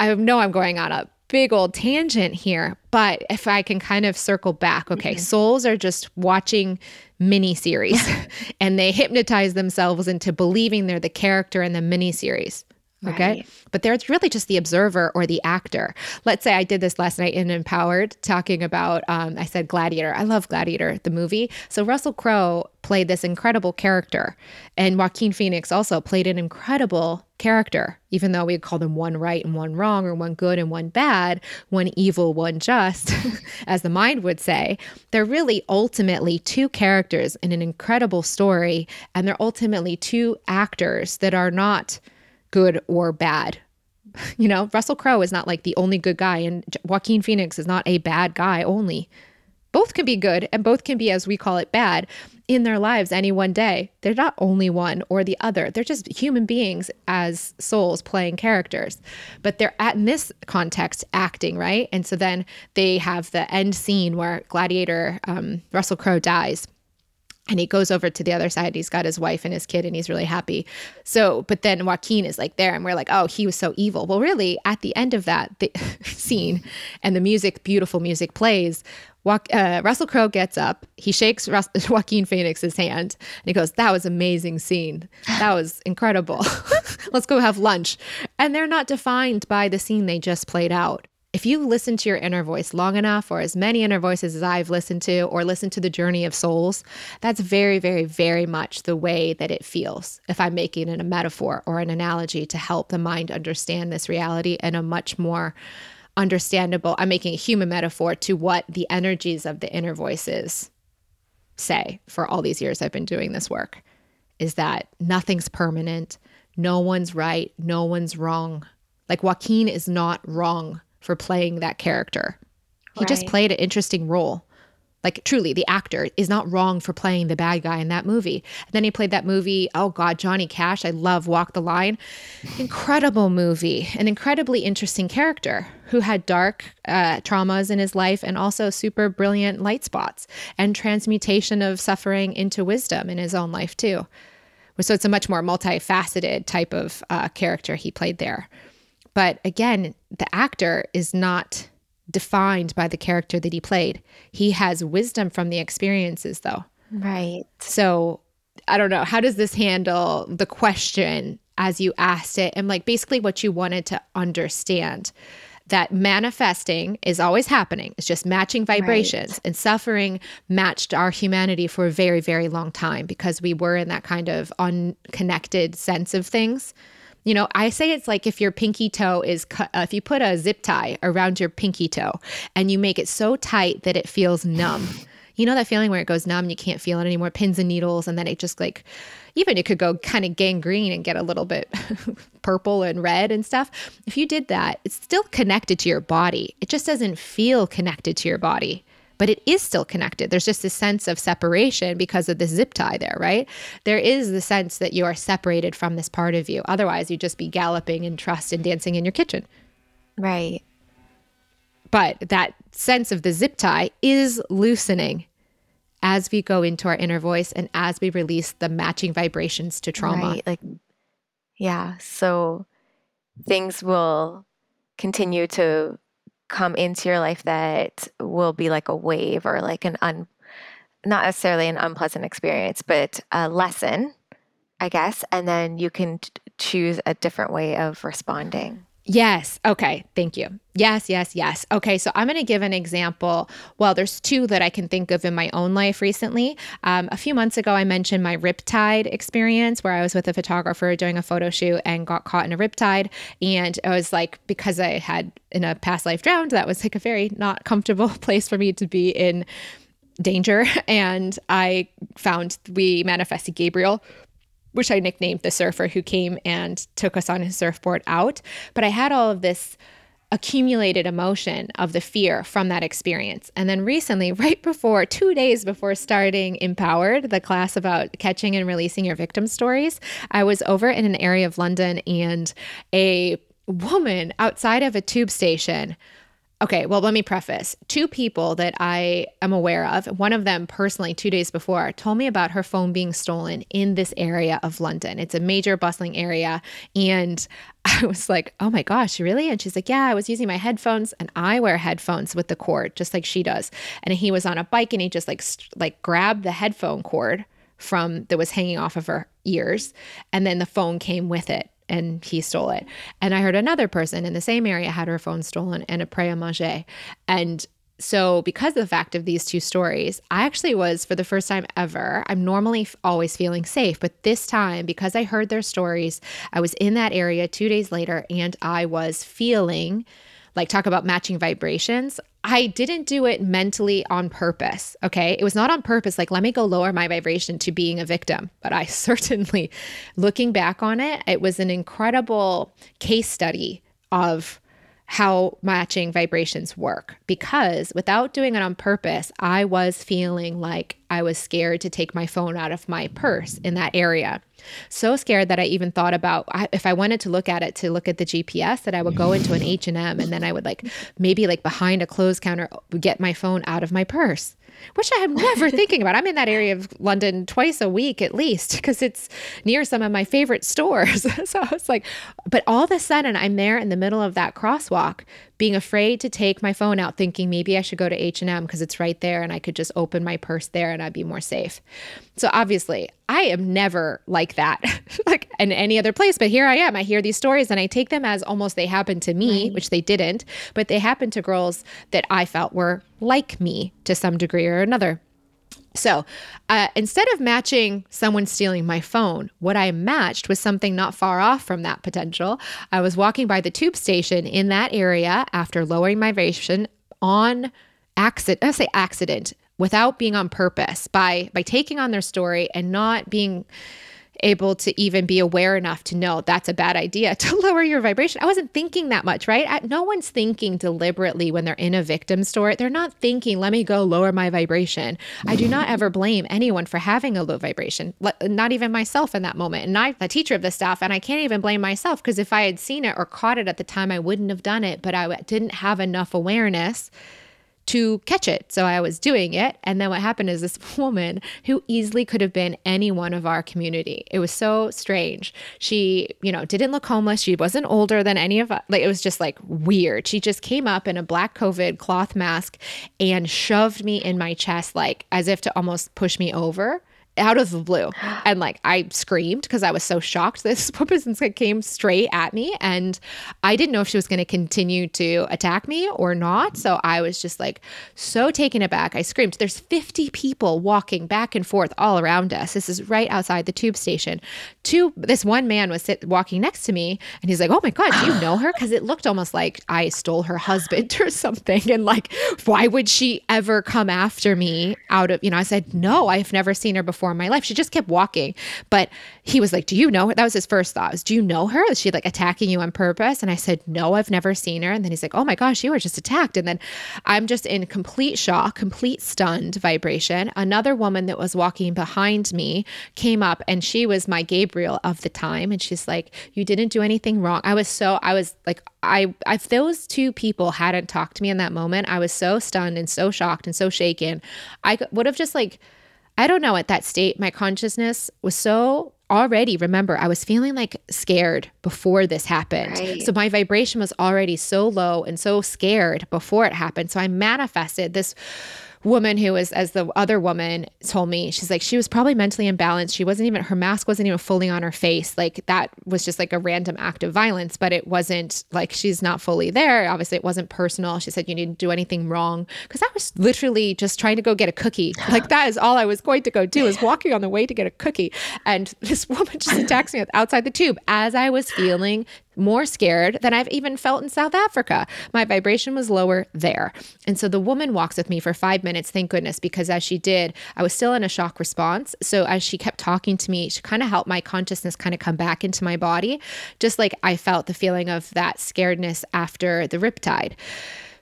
I know I'm going on a big old tangent here, but if I can kind of circle back, okay, mm-hmm. souls are just watching mini series <laughs> and they hypnotize themselves into believing they're the character in the mini series. Okay. Right. But there's really just the observer or the actor. Let's say I did this last night in Empowered talking about, um, I said Gladiator. I love Gladiator, the movie. So Russell Crowe played this incredible character. And Joaquin Phoenix also played an incredible character, even though we call them one right and one wrong, or one good and one bad, one evil, one just, <laughs> as the mind would say. They're really ultimately two characters in an incredible story. And they're ultimately two actors that are not good or bad. <laughs> You know, Russell Crowe is not like the only good guy, and Joaquin Phoenix is not a bad guy only. Both can be good and both can be, as we call it, bad in their lives any one day. They're not only one or the other. They're just human beings as souls playing characters. But they're at in this context acting, right? And so then they have the end scene where Gladiator, um, Russell Crowe dies and he goes over to the other side. He's got his wife and his kid, and he's really happy. So, but then Joaquin is like there, and we're like, oh, he was so evil. Well, really, at the end of that the <laughs> scene, and the music, beautiful music plays. Uh, Russell Crowe gets up. He shakes Rus- <laughs> Joaquin Phoenix's hand, and he goes, "That was amazing scene. That was incredible. <laughs> Let's go have lunch." And they're not defined by the scene they just played out if you listen to your inner voice long enough, or as many inner voices as I've listened to, or listen to the journey of souls, that's very, very, very much the way that it feels. If I'm making it a metaphor or an analogy to help the mind understand this reality in a much more understandable, I'm making a human metaphor to what the energies of the inner voices say for all these years I've been doing this work is that nothing's permanent, no one's right, no one's wrong. Like Joaquin is not wrong for playing that character. He right. just played an interesting role. Like truly, the actor is not wrong for playing the bad guy in that movie. And then he played that movie. Oh God, Johnny Cash. I love Walk the Line. Incredible movie. An incredibly interesting character who had dark uh, traumas in his life and also super brilliant light spots and transmutation of suffering into wisdom in his own life too. So it's a much more multifaceted type of uh, character he played there. But again, the actor is not defined by the character that he played. He has wisdom from the experiences, though. Right. So I don't know. How does this handle the question as you asked it? And like basically what you wanted to understand that manifesting is always happening. It's just matching vibrations right. and suffering matched our humanity for a very, very long time because we were in that kind of unconnected sense of things. You know, I say it's like if your pinky toe is cut, uh, if you put a zip tie around your pinky toe and you make it so tight that it feels numb. <sighs> You know that feeling where it goes numb, and you can't feel it anymore, pins and needles, and then it just like, even it could go kind of gangrene and get a little bit <laughs> purple and red and stuff. If you did that, it's still connected to your body. It just doesn't feel connected to your body but it is still connected. There's just a sense of separation because of the zip tie there, right? There is the sense that you are separated from this part of you. Otherwise, you'd just be galloping in trust and dancing in your kitchen. Right. But that sense of the zip tie is loosening as we go into our inner voice and as we release the matching vibrations to trauma. Right. Like, yeah. So things will continue to come into your life that will be like a wave or like an un not necessarily an unpleasant experience, but a lesson, I guess, and then you can t- choose a different way of responding. Yes. Okay. Thank you. Yes, yes, yes. Okay. So I'm going to give an example. Well, there's two that I can think of in my own life recently. Um, a few months ago, I mentioned my riptide experience where I was with a photographer doing a photo shoot and got caught in a riptide. And it was like, because I had in a past life drowned, that was like a very not comfortable <laughs> place for me to be in danger. <laughs> And I found we manifested Gabriel which I nicknamed the surfer who came and took us on his surfboard out. But I had all of this accumulated emotion of the fear from that experience. And then recently, <laughs> right before, two days before starting Empowered, the class about catching and releasing your victim stories, I was over in an area of London and a woman outside of a tube station Okay, well, let me preface. Two people that I am aware of, one of them personally two days before, told me about her phone being stolen in this area of London. It's a major bustling area. And <laughs> I was like, oh my gosh, really? And she's like, yeah, I was using my headphones and I wear headphones with the cord, just like she does. And he was on a bike and he just like, st- like grabbed the headphone cord from that was hanging off of her ears. And then the phone came with it and he stole it. And I heard another person in the same area had her phone stolen and a prêt à manger. And so, because of the fact of these two stories, I actually was, for the first time ever, I'm normally always feeling safe, but this time, because I heard their stories, I was in that area two days later and I was feeling like talk about matching vibrations. I didn't do it mentally on purpose. Okay. It was not on purpose, like, let me go lower my vibration to being a victim. But I <laughs> certainly, looking back on it, it was an incredible case study of how matching vibrations work because without doing it on purpose, I was feeling like I was scared to take my phone out of my purse in that area. So scared that I even thought about if I wanted to look at it to look at the GPS that I would go into an H&M and then I would like maybe like behind a clothes counter get my phone out of my purse which I am never <laughs> thinking about. I'm in that area of London twice a week at least because it's near some of my favorite stores. <laughs> so I was like, but all of a sudden I'm there in the middle of that crosswalk being afraid to take my phone out thinking maybe I should go to H&M because it's right there and I could just open my purse there and I'd be more safe. So obviously, I am never like that <laughs> like in any other place, but here I am. I hear these stories and I take them as almost they happened to me, right. which they didn't, but they happened to girls that I felt were like me to some degree or another. So uh, instead of matching someone stealing my phone, what I matched was something not far off from that potential. I was walking by the tube station in that area after lowering my vibration on accident. I say accident without being on purpose by by taking on their story and not being able to even be aware enough to know that's a bad idea <laughs> to lower your vibration. I wasn't thinking that much, right? No one's thinking deliberately when they're in a victim story. They're not thinking, let me go lower my vibration. I do not ever blame anyone for having a low vibration, not even myself in that moment. And I'm the teacher of this stuff, and I can't even blame myself because if I had seen it or caught it at the time, I wouldn't have done it, but I didn't have enough awareness to catch it. So I was doing it. And then what happened is this <laughs> woman who easily could have been any one of our community. It was so strange. She, you know, didn't look homeless. She wasn't older than any of us. Like it was just like weird. She just came up in a black COVID cloth mask and shoved me in my chest, like as if to almost push me over out of the blue. And like I screamed because I was so shocked. <laughs> This woman came straight at me and I didn't know if she was going to continue to attack me or not. So I was just like so taken aback. I screamed. There's 50 people walking back and forth all around us. This is right outside the tube station. Two this one man was sit, walking next to me and he's like, "Oh my god, do you know her?" Cuz it looked almost like I stole her husband <laughs> or something and like why would she ever come after me out of, you know, I said, "No, I've never seen her before." In my life. She just kept walking. But he was like, Do you know her? That was his first thought. Was, Do you know her? Is she like attacking you on purpose? And I said, No, I've never seen her. And then he's like, Oh my gosh, you were just attacked. And then I'm just in complete shock, complete stunned vibration. Another woman that was walking behind me came up and she was my Gabriel of the time. And she's like, You didn't do anything wrong. I was so, I was like, I, if those two people hadn't talked to me in that moment, I was so stunned and so shocked and so shaken. I would have just like I don't know, at that state, my consciousness was so already, remember, I was feeling like scared before this happened. Right. So my vibration was already so low and so scared before it happened. So I manifested this woman who was as the other woman told me she's like she was probably mentally imbalanced. She wasn't even her mask wasn't even fully on her face. Like that was just like a random act of violence but it wasn't like she's not fully there. Obviously it wasn't personal. She said you didn't do anything wrong. Because i was literally just trying to go get a cookie. Like that is all i was going to go do is walking on the way to get a cookie. And this <laughs> woman just attacks me outside the tube as i was feeling more scared than I've even felt in South Africa. My vibration was lower there. And so the woman walks with me for five minutes, thank goodness, because as she did, I was still in a shock response. So as she kept talking to me, she kind of helped my consciousness kind of come back into my body, just like I felt the feeling of that scaredness after the riptide.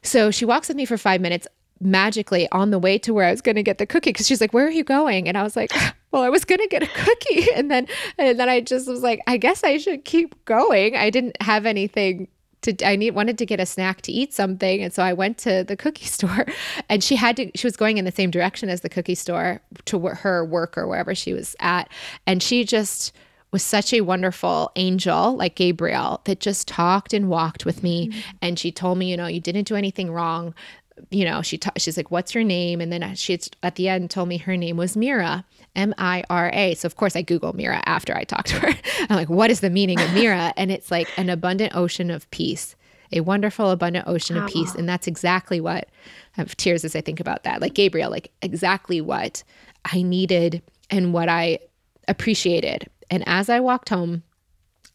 So she walks with me for five minutes magically on the way to where I was going to get the cookie because she's like, "Where are you going?" And I was like, <gasps> "Well, I was going to get a cookie." <laughs> And then and then I just was like, "I guess I should keep going." I didn't have anything to I need wanted to get a snack to eat something, and so I went to the cookie <laughs> store. And she had to she was going in the same direction as the cookie store to her work or wherever she was at, and she just was such a wonderful angel like Gabriel that just talked and walked with me mm-hmm. and she told me you know you didn't do anything wrong you know, she ta- she's like, "What's your name?" And then she at the end told me her name was Mira, M I R A. So of course I Google Mira after I talked to her. <laughs> I'm like, "What is the meaning of Mira?" <laughs> And it's like an abundant ocean of peace, a wonderful abundant ocean of peace, and that's exactly what I have tears as I think about that. Like Gabriel, like exactly what I needed and what I appreciated. And as I walked home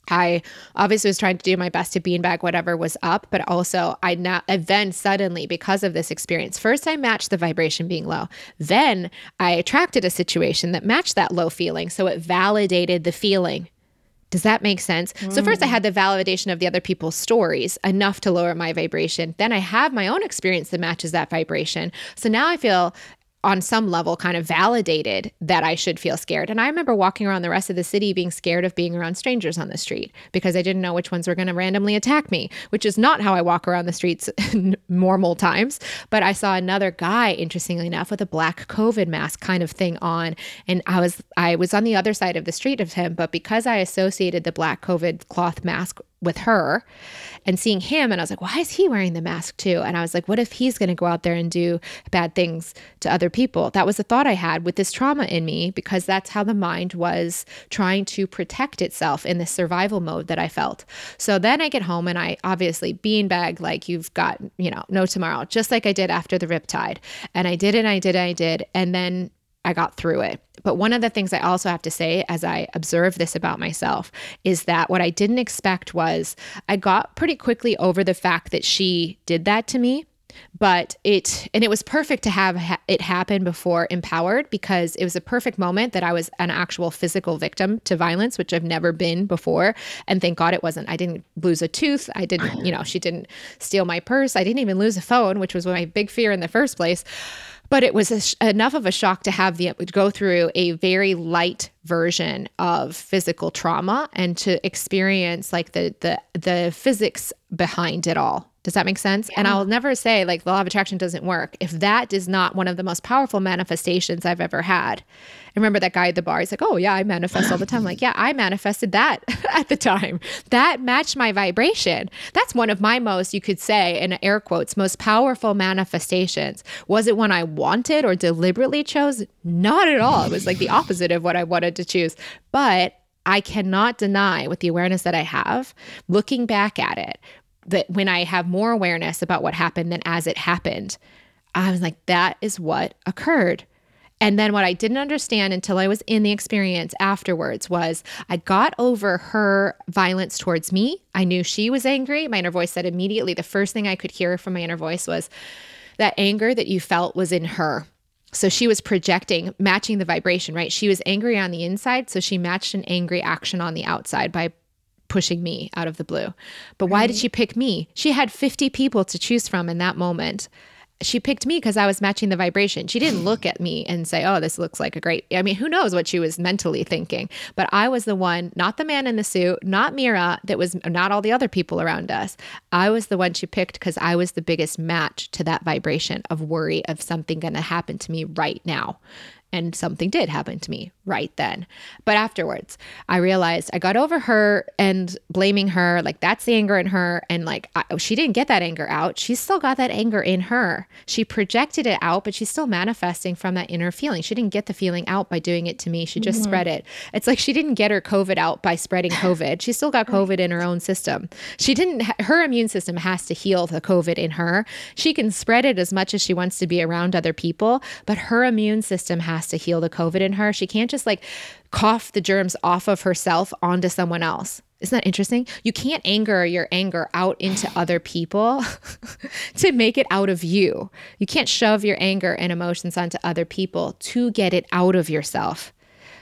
I obviously was trying to do my best to beanbag whatever was up, but also I now then suddenly because of this experience, first I matched the vibration being low. Then I attracted a situation that matched that low feeling, so it validated the feeling. Does that make sense? Mm. So first I had the validation of the other people's stories enough to lower my vibration. Then I have my own experience that matches that vibration. So now I feel on some level kind of validated that I should feel scared. And I remember walking around the rest of the city being scared of being around strangers on the street because I didn't know which ones were going to randomly attack me, which is not how I walk around the streets <laughs> normal times. But I saw another guy, interestingly enough, with a black COVID mask kind of thing on. And I was I was on the other side of the street of him, but because I associated the black COVID cloth mask with her and seeing him and I was like, why is he wearing the mask too? And I was like, what if he's going to go out there and do bad things to other people? That was the thought I had with this trauma in me because that's how the mind was trying to protect itself in the survival mode that I felt. So then I get home and I obviously beanbag like you've got, you know, no tomorrow, just like I did after the riptide. And I did it, and I did, and I did. And then I got through it. But one of the things I also have to say as I observe this about myself is that what I didn't expect was I got pretty quickly over the fact that she did that to me. But it, and it was perfect to have it happen before empowered because it was a perfect moment that I was an actual physical victim to violence, which I've never been before. And thank God it wasn't. I didn't lose a tooth. I didn't, you know, she didn't steal my purse. I didn't even lose a phone, which was my big fear in the first place but it was sh- enough of a shock to have the go through a very light version of physical trauma and to experience like the the the physics behind it all does that make sense? Yeah. And I'll never say like the law of attraction doesn't work if that is not one of the most powerful manifestations I've ever had. I remember that guy at the bar. He's like, "Oh yeah, I manifest all the time." I'm like, yeah, I manifested that <laughs> at the time. That matched my vibration. That's one of my most, you could say, in air quotes, most powerful manifestations. Was it one I wanted or deliberately chose? Not at all. It was like the opposite of what I wanted to choose. But I cannot deny with the awareness that I have, looking back at it, that when I have more awareness about what happened than as it happened, I was like, that is what occurred. And then what I didn't understand until I was in the experience afterwards was I got over her violence towards me. I knew she was angry. My inner voice said immediately the first thing I could hear from my inner voice was that anger that you felt was in her. So she was projecting, matching the vibration, right? She was angry on the inside. So she matched an angry action on the outside by pushing me out of the blue. But why did she pick me? She had 50 people to choose from in that moment. She picked me because I was matching the vibration. She didn't look at me and say, Oh, this looks like a great. I mean, who knows what she was mentally thinking? But I was the one, not the man in the suit, not Mira, that was not all the other people around us. I was the one she picked because I was the biggest match to that vibration of worry of something going to happen to me right now. And something did happen to me right then. But afterwards, I realized I got over her and blaming her. Like, that's the anger in her. And like, I, she didn't get that anger out. She still got that anger in her. She projected it out, but she's still manifesting from that inner feeling. She didn't get the feeling out by doing it to me. She just mm-hmm. spread it. It's like she didn't get her COVID out by spreading <laughs> COVID. She still got COVID in her own system. She didn't, her immune system has to heal the COVID in her. She can spread it as much as she wants to be around other people, but her immune system has has to heal the COVID in her. She can't just like cough the germs off of herself onto someone else. Isn't that interesting? You can't anger your anger out into other people <laughs> to make it out of you. You can't shove your anger and emotions onto other people to get it out of yourself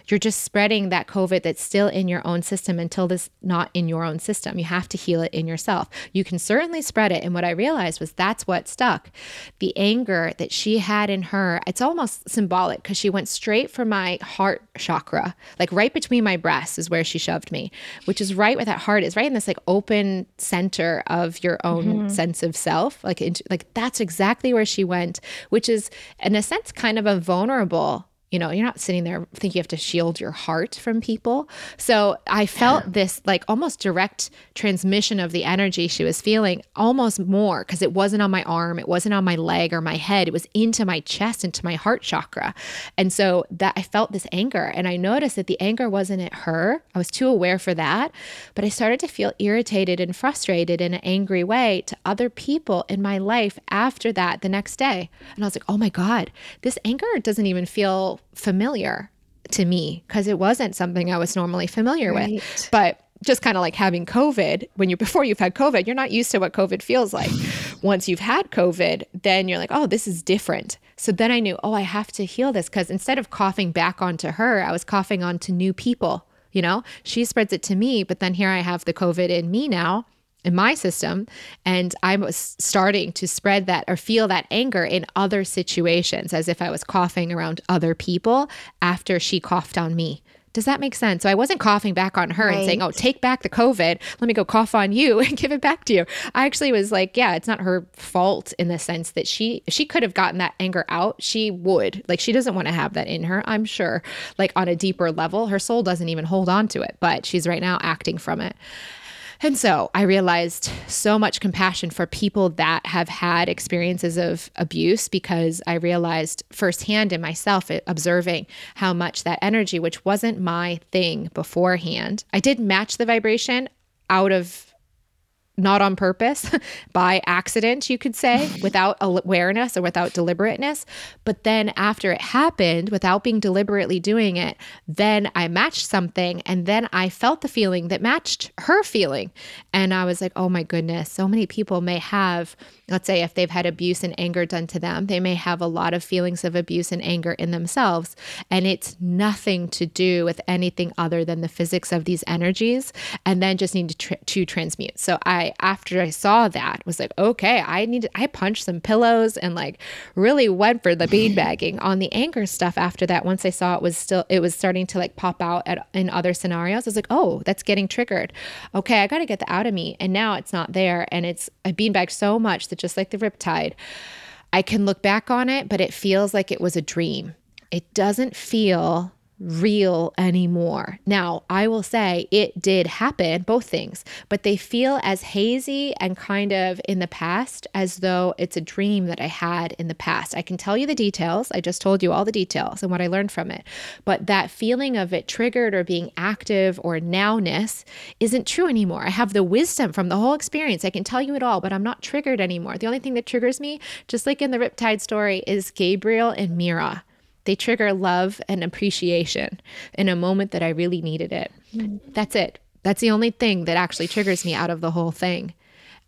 you're just spreading that COVID that's still in your own system until this not in your own system. You have to heal it in yourself. You can certainly spread it. And what I realized was that's what stuck. The anger that she had in her, it's almost symbolic because she went straight for my heart chakra, like right between my breasts is where she shoved me, which is right where that heart is, right in this like open center of your own mm-hmm. sense of self. Like, like that's exactly where she went, which is in a sense kind of a vulnerable you know, you're not sitting there thinking you have to shield your heart from people. So I felt this like almost direct transmission of the energy she was feeling, almost more because it wasn't on my arm, it wasn't on my leg or my head, it was into my chest, into my heart chakra. And so that I felt this anger and I noticed that the anger wasn't at her. I was too aware for that. But I started to feel irritated and frustrated in an angry way to other people in my life after that the next day. And I was like, oh my God, this anger doesn't even feel familiar to me because it wasn't something I was normally familiar right. with. But just kind of like having COVID, when you before you've had COVID, you're not used to what COVID feels like. Once you've had COVID, then you're like, oh, this is different. So then I knew, oh, I have to heal this because instead of coughing back onto her, I was coughing onto new people. You know, she spreads it to me, but then here I have the COVID in me now in my system and I was starting to spread that or feel that anger in other situations as if I was coughing around other people after she coughed on me. Does that make sense? So I wasn't coughing back on her right. and saying, "Oh, take back the COVID. Let me go cough on you <laughs> and give it back to you." I actually was like, "Yeah, it's not her fault in the sense that she she could have gotten that anger out. She would. Like she doesn't want to have that in her, I'm sure. Like on a deeper level, her soul doesn't even hold on to it, but she's right now acting from it." And so I realized so much compassion for people that have had experiences of abuse because I realized firsthand in myself, observing how much that energy, which wasn't my thing beforehand, I did match the vibration out of not on purpose, <laughs> by accident, you could say, <laughs> without awareness or without deliberateness. But then after it happened, without being deliberately doing it, then I matched something and then I felt the feeling that matched her feeling. And I was like, oh my goodness, so many people may have let's say if they've had abuse and anger done to them, they may have a lot of feelings of abuse and anger in themselves. And it's nothing to do with anything other than the physics of these energies and then just need to, tr- to transmute. So I, after I saw that, was like, okay, I need, to, I punched some pillows and like really went for the bean <laughs> bagging on the anger stuff after that. Once I saw it was still, it was starting to like pop out at, in other scenarios, I was like, oh, that's getting triggered. Okay, I got to get that out of me. And now it's not there. And it's, I beanbagged so much that just like the riptide, I can look back on it, but it feels like it was a dream. It doesn't feel real anymore. Now, I will say it did happen, both things, but they feel as hazy and kind of in the past as though it's a dream that I had in the past. I can tell you the details. I just told you all the details and what I learned from it. But that feeling of it triggered or being active or nowness isn't true anymore. I have the wisdom from the whole experience. I can tell you it all, but I'm not triggered anymore. The only thing that triggers me, just like in the Riptide story, is Gabriel and Mira. They trigger love and appreciation in a moment that I really needed it. Mm. That's it. That's the only thing that actually triggers me out of the whole thing.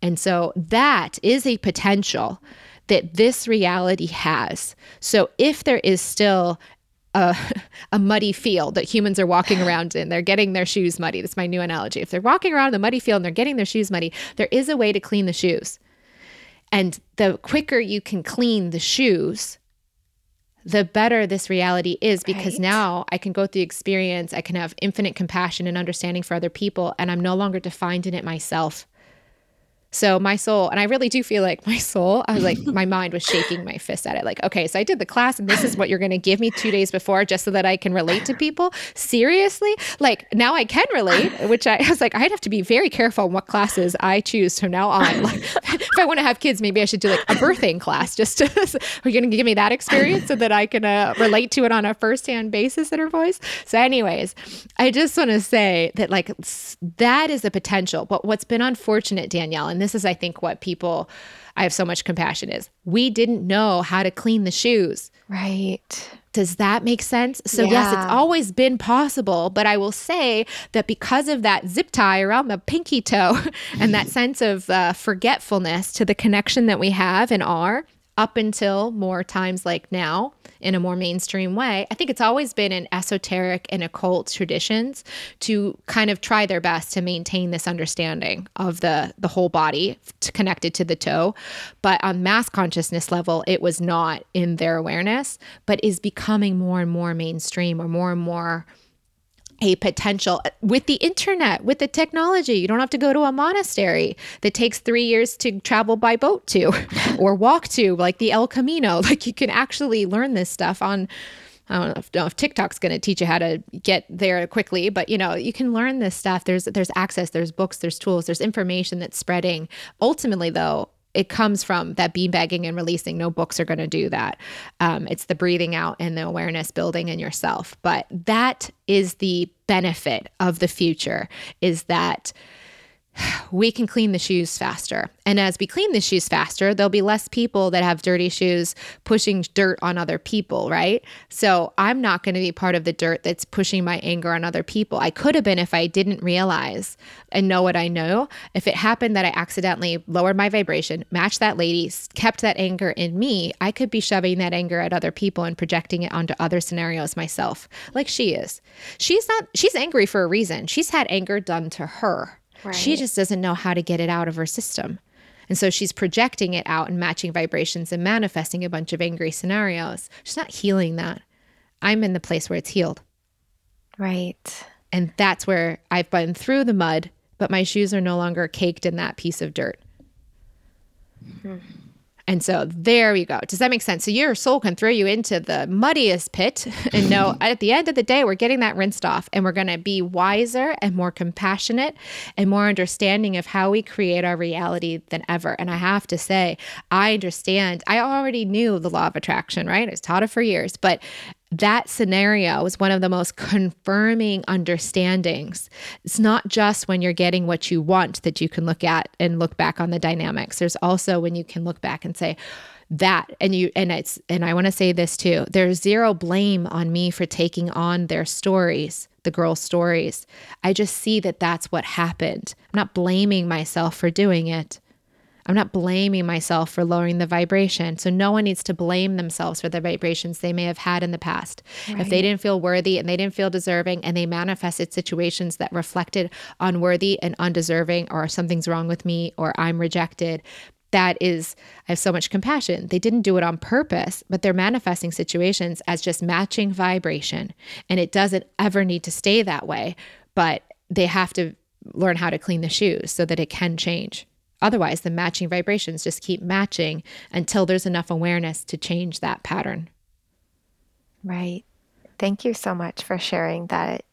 And so that is a potential that this reality has. So if there is still a, <laughs> a, muddy field that humans are walking <laughs> around in. They're getting their shoes muddy. That's my new analogy. If they're walking around in the muddy field and they're getting their shoes muddy, there is a way to clean the shoes. And the quicker you can clean the shoes, the better this reality is because right. now I can go through experience, I can have infinite compassion and understanding for other people, and I'm no longer defined in it myself. So my soul, and I really do feel like <laughs> my soul, I was like, my mind was shaking my fist at it. Like, okay, so I did the class and this is what you're going to give me two days before just so that I can relate to people. Seriously? Like now I can relate, which I, <laughs> I was like, I'd have to be very careful what classes I choose from now on. <laughs> Like, if I want to have kids, maybe I should do like a birthing class just to, are you going to give me that experience so that I can uh, relate to it on a firsthand basis in her voice? So anyways, I just want to say that like that is a potential, but what's been unfortunate, Danielle, and this is, I think, what people I have so much compassion is we didn't know how to clean the shoes. Right. Does that make sense? So, yeah. yes, it's always been possible, but I will say that because of that zip tie around the pinky toe <laughs> and that sense of uh, forgetfulness to the connection that we have and are, up until more times like now in a more mainstream way. I think it's always been in esoteric and occult traditions to kind of try their best to maintain this understanding of the the whole body connected to the toe. But on mass consciousness level, it was not in their awareness, but is becoming more and more mainstream or more and more a potential with the internet, with the technology. You don't have to go to a monastery that takes three years to travel by boat to <laughs> or walk to, like the El Camino. <laughs> Like you can actually learn this stuff on. I don't know if, know if TikTok's going to teach you how to get there quickly, but you know you can learn this stuff. There's there's access, there's books, there's tools, there's information that's spreading. Ultimately, though, it comes from that beanbagging and releasing. No books are going to do that. Um, it's the breathing out and the awareness building in yourself. But that is the benefit of the future is that <sighs> we can clean the shoes faster. And as we clean the shoes faster, there'll be less people that have dirty shoes pushing dirt on other people, right? So I'm not going to be part of the dirt that's pushing my anger on other people. I could have been if I didn't realize and know what I know. If it happened that I accidentally lowered my vibration, matched that lady, kept that anger in me, I could be shoving that anger at other people and projecting it onto other scenarios myself, like she is. She's not, she's angry for a reason. She's had anger done to her Right. She just doesn't know how to get it out of her system. And so she's projecting it out and matching vibrations and manifesting a bunch of angry scenarios. She's not healing that. I'm in the place where it's healed. Right. And that's where I've been through the mud, but my shoes are no longer caked in that piece of dirt. Hmm. And so there we go. Does that make sense? So your soul can throw you into the muddiest pit <laughs> and know <laughs> at the end of the day, we're getting that rinsed off and we're going to be wiser and more compassionate and more understanding of how we create our reality than ever. And I have to say, I understand. I already knew the law of attraction, right? I was taught it for years, but that scenario was one of the most confirming understandings. It's not just when you're getting what you want that you can look at and look back on the dynamics. There's also when you can look back and say, that and you and it's and I want to say this too. There's zero blame on me for taking on their stories, the girls' stories. I just see that that's what happened. I'm not blaming myself for doing it. I'm not blaming myself for lowering the vibration. So no one needs to blame themselves for the vibrations they may have had in the past. Right. If they didn't feel worthy and they didn't feel deserving and they manifested situations that reflected unworthy and undeserving or something's wrong with me or I'm rejected, that is, I have so much compassion. They didn't do it on purpose, but they're manifesting situations as just matching vibration. And it doesn't ever need to stay that way, but they have to learn how to clean the shoes so that it can change. Otherwise, the matching vibrations just keep matching until there's enough awareness to change that pattern. Right. Thank you so much for sharing that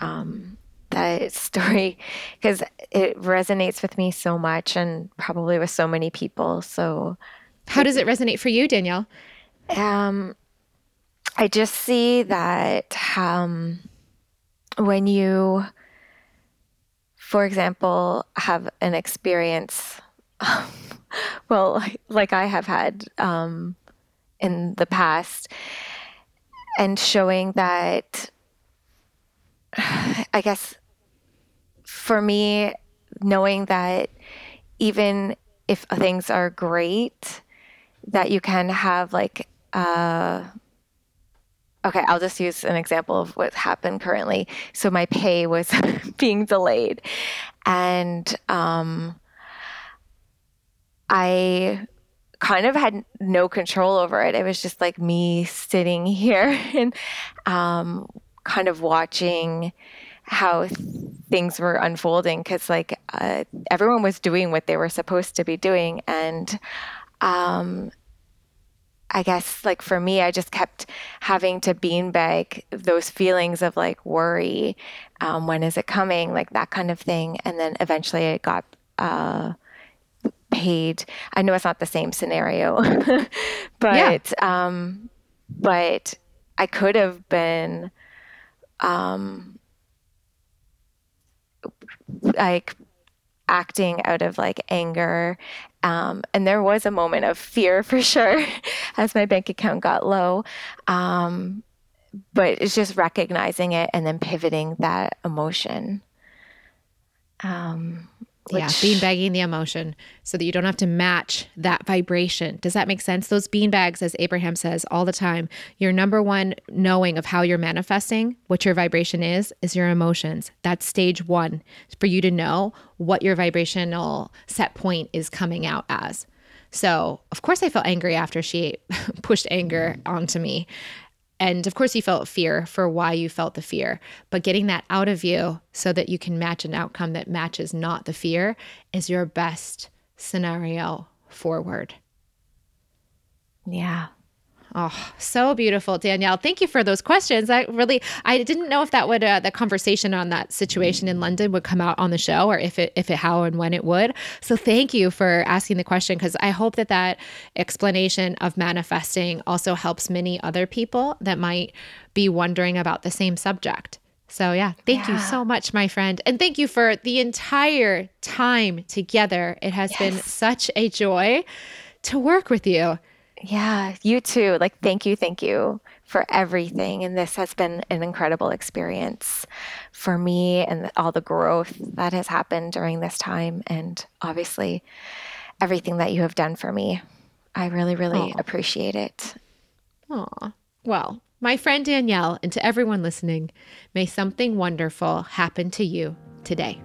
um, that story because it resonates with me so much and probably with so many people. So, how does it resonate for you, Danielle? Um, I just see that um, when you for example, have an experience, <laughs> well, like I have had um, in the past, and showing that, <sighs> I guess, for me, knowing that even if things are great, that you can have like uh, okay, I'll just use an example of what happened currently. So my pay was <laughs> being delayed, and um, I kind of had no control over it. It was just like me sitting <laughs> here and um, kind of watching how things were unfolding because like uh, everyone was doing what they were supposed to be doing and um, I guess like for me, I just kept having to beanbag those feelings of like worry. Um, when is it coming? Like that kind of thing. And then eventually it got uh, paid. I know it's not the same scenario, <laughs> but yeah. um, but I could have been um, like acting out of like anger. Um, and there was a moment of fear <laughs> for sure as my bank account got low. Um, but it's just recognizing it and then pivoting that emotion. Um, which, yeah, bean bagging the emotion so that you don't have to match that vibration. Does that make sense? Those bean bags, as Abraham says all the time, your number one knowing of how you're manifesting, what your vibration is, is your emotions. That's stage one for you to know what your vibrational set point is coming out as. So, of course, I felt angry after she <laughs> pushed anger onto me. And of course, you felt fear for why you felt the fear, but getting that out of you so that you can match an outcome that matches not the fear is your best scenario forward. Yeah. Oh, so beautiful, Danielle. Thank you for those questions. I really, I didn't know if that would, uh, the conversation on that situation in London would come out on the show, or if it, if it, how and when it would. So thank you for asking the question because I hope that that explanation of manifesting also helps many other people that might be wondering about the same subject. So, yeah, thank yeah. you so much, my friend. And thank you for the entire time together. It has yes. been such a joy to work with you. Yeah, you too. Like, thank you, thank you for everything. And this has been an incredible experience for me and all the growth that has happened during this time. And obviously, everything that you have done for me. I really, really Aww. appreciate it. Aw. Well, my friend Danielle, and to everyone listening, may something wonderful happen to you today.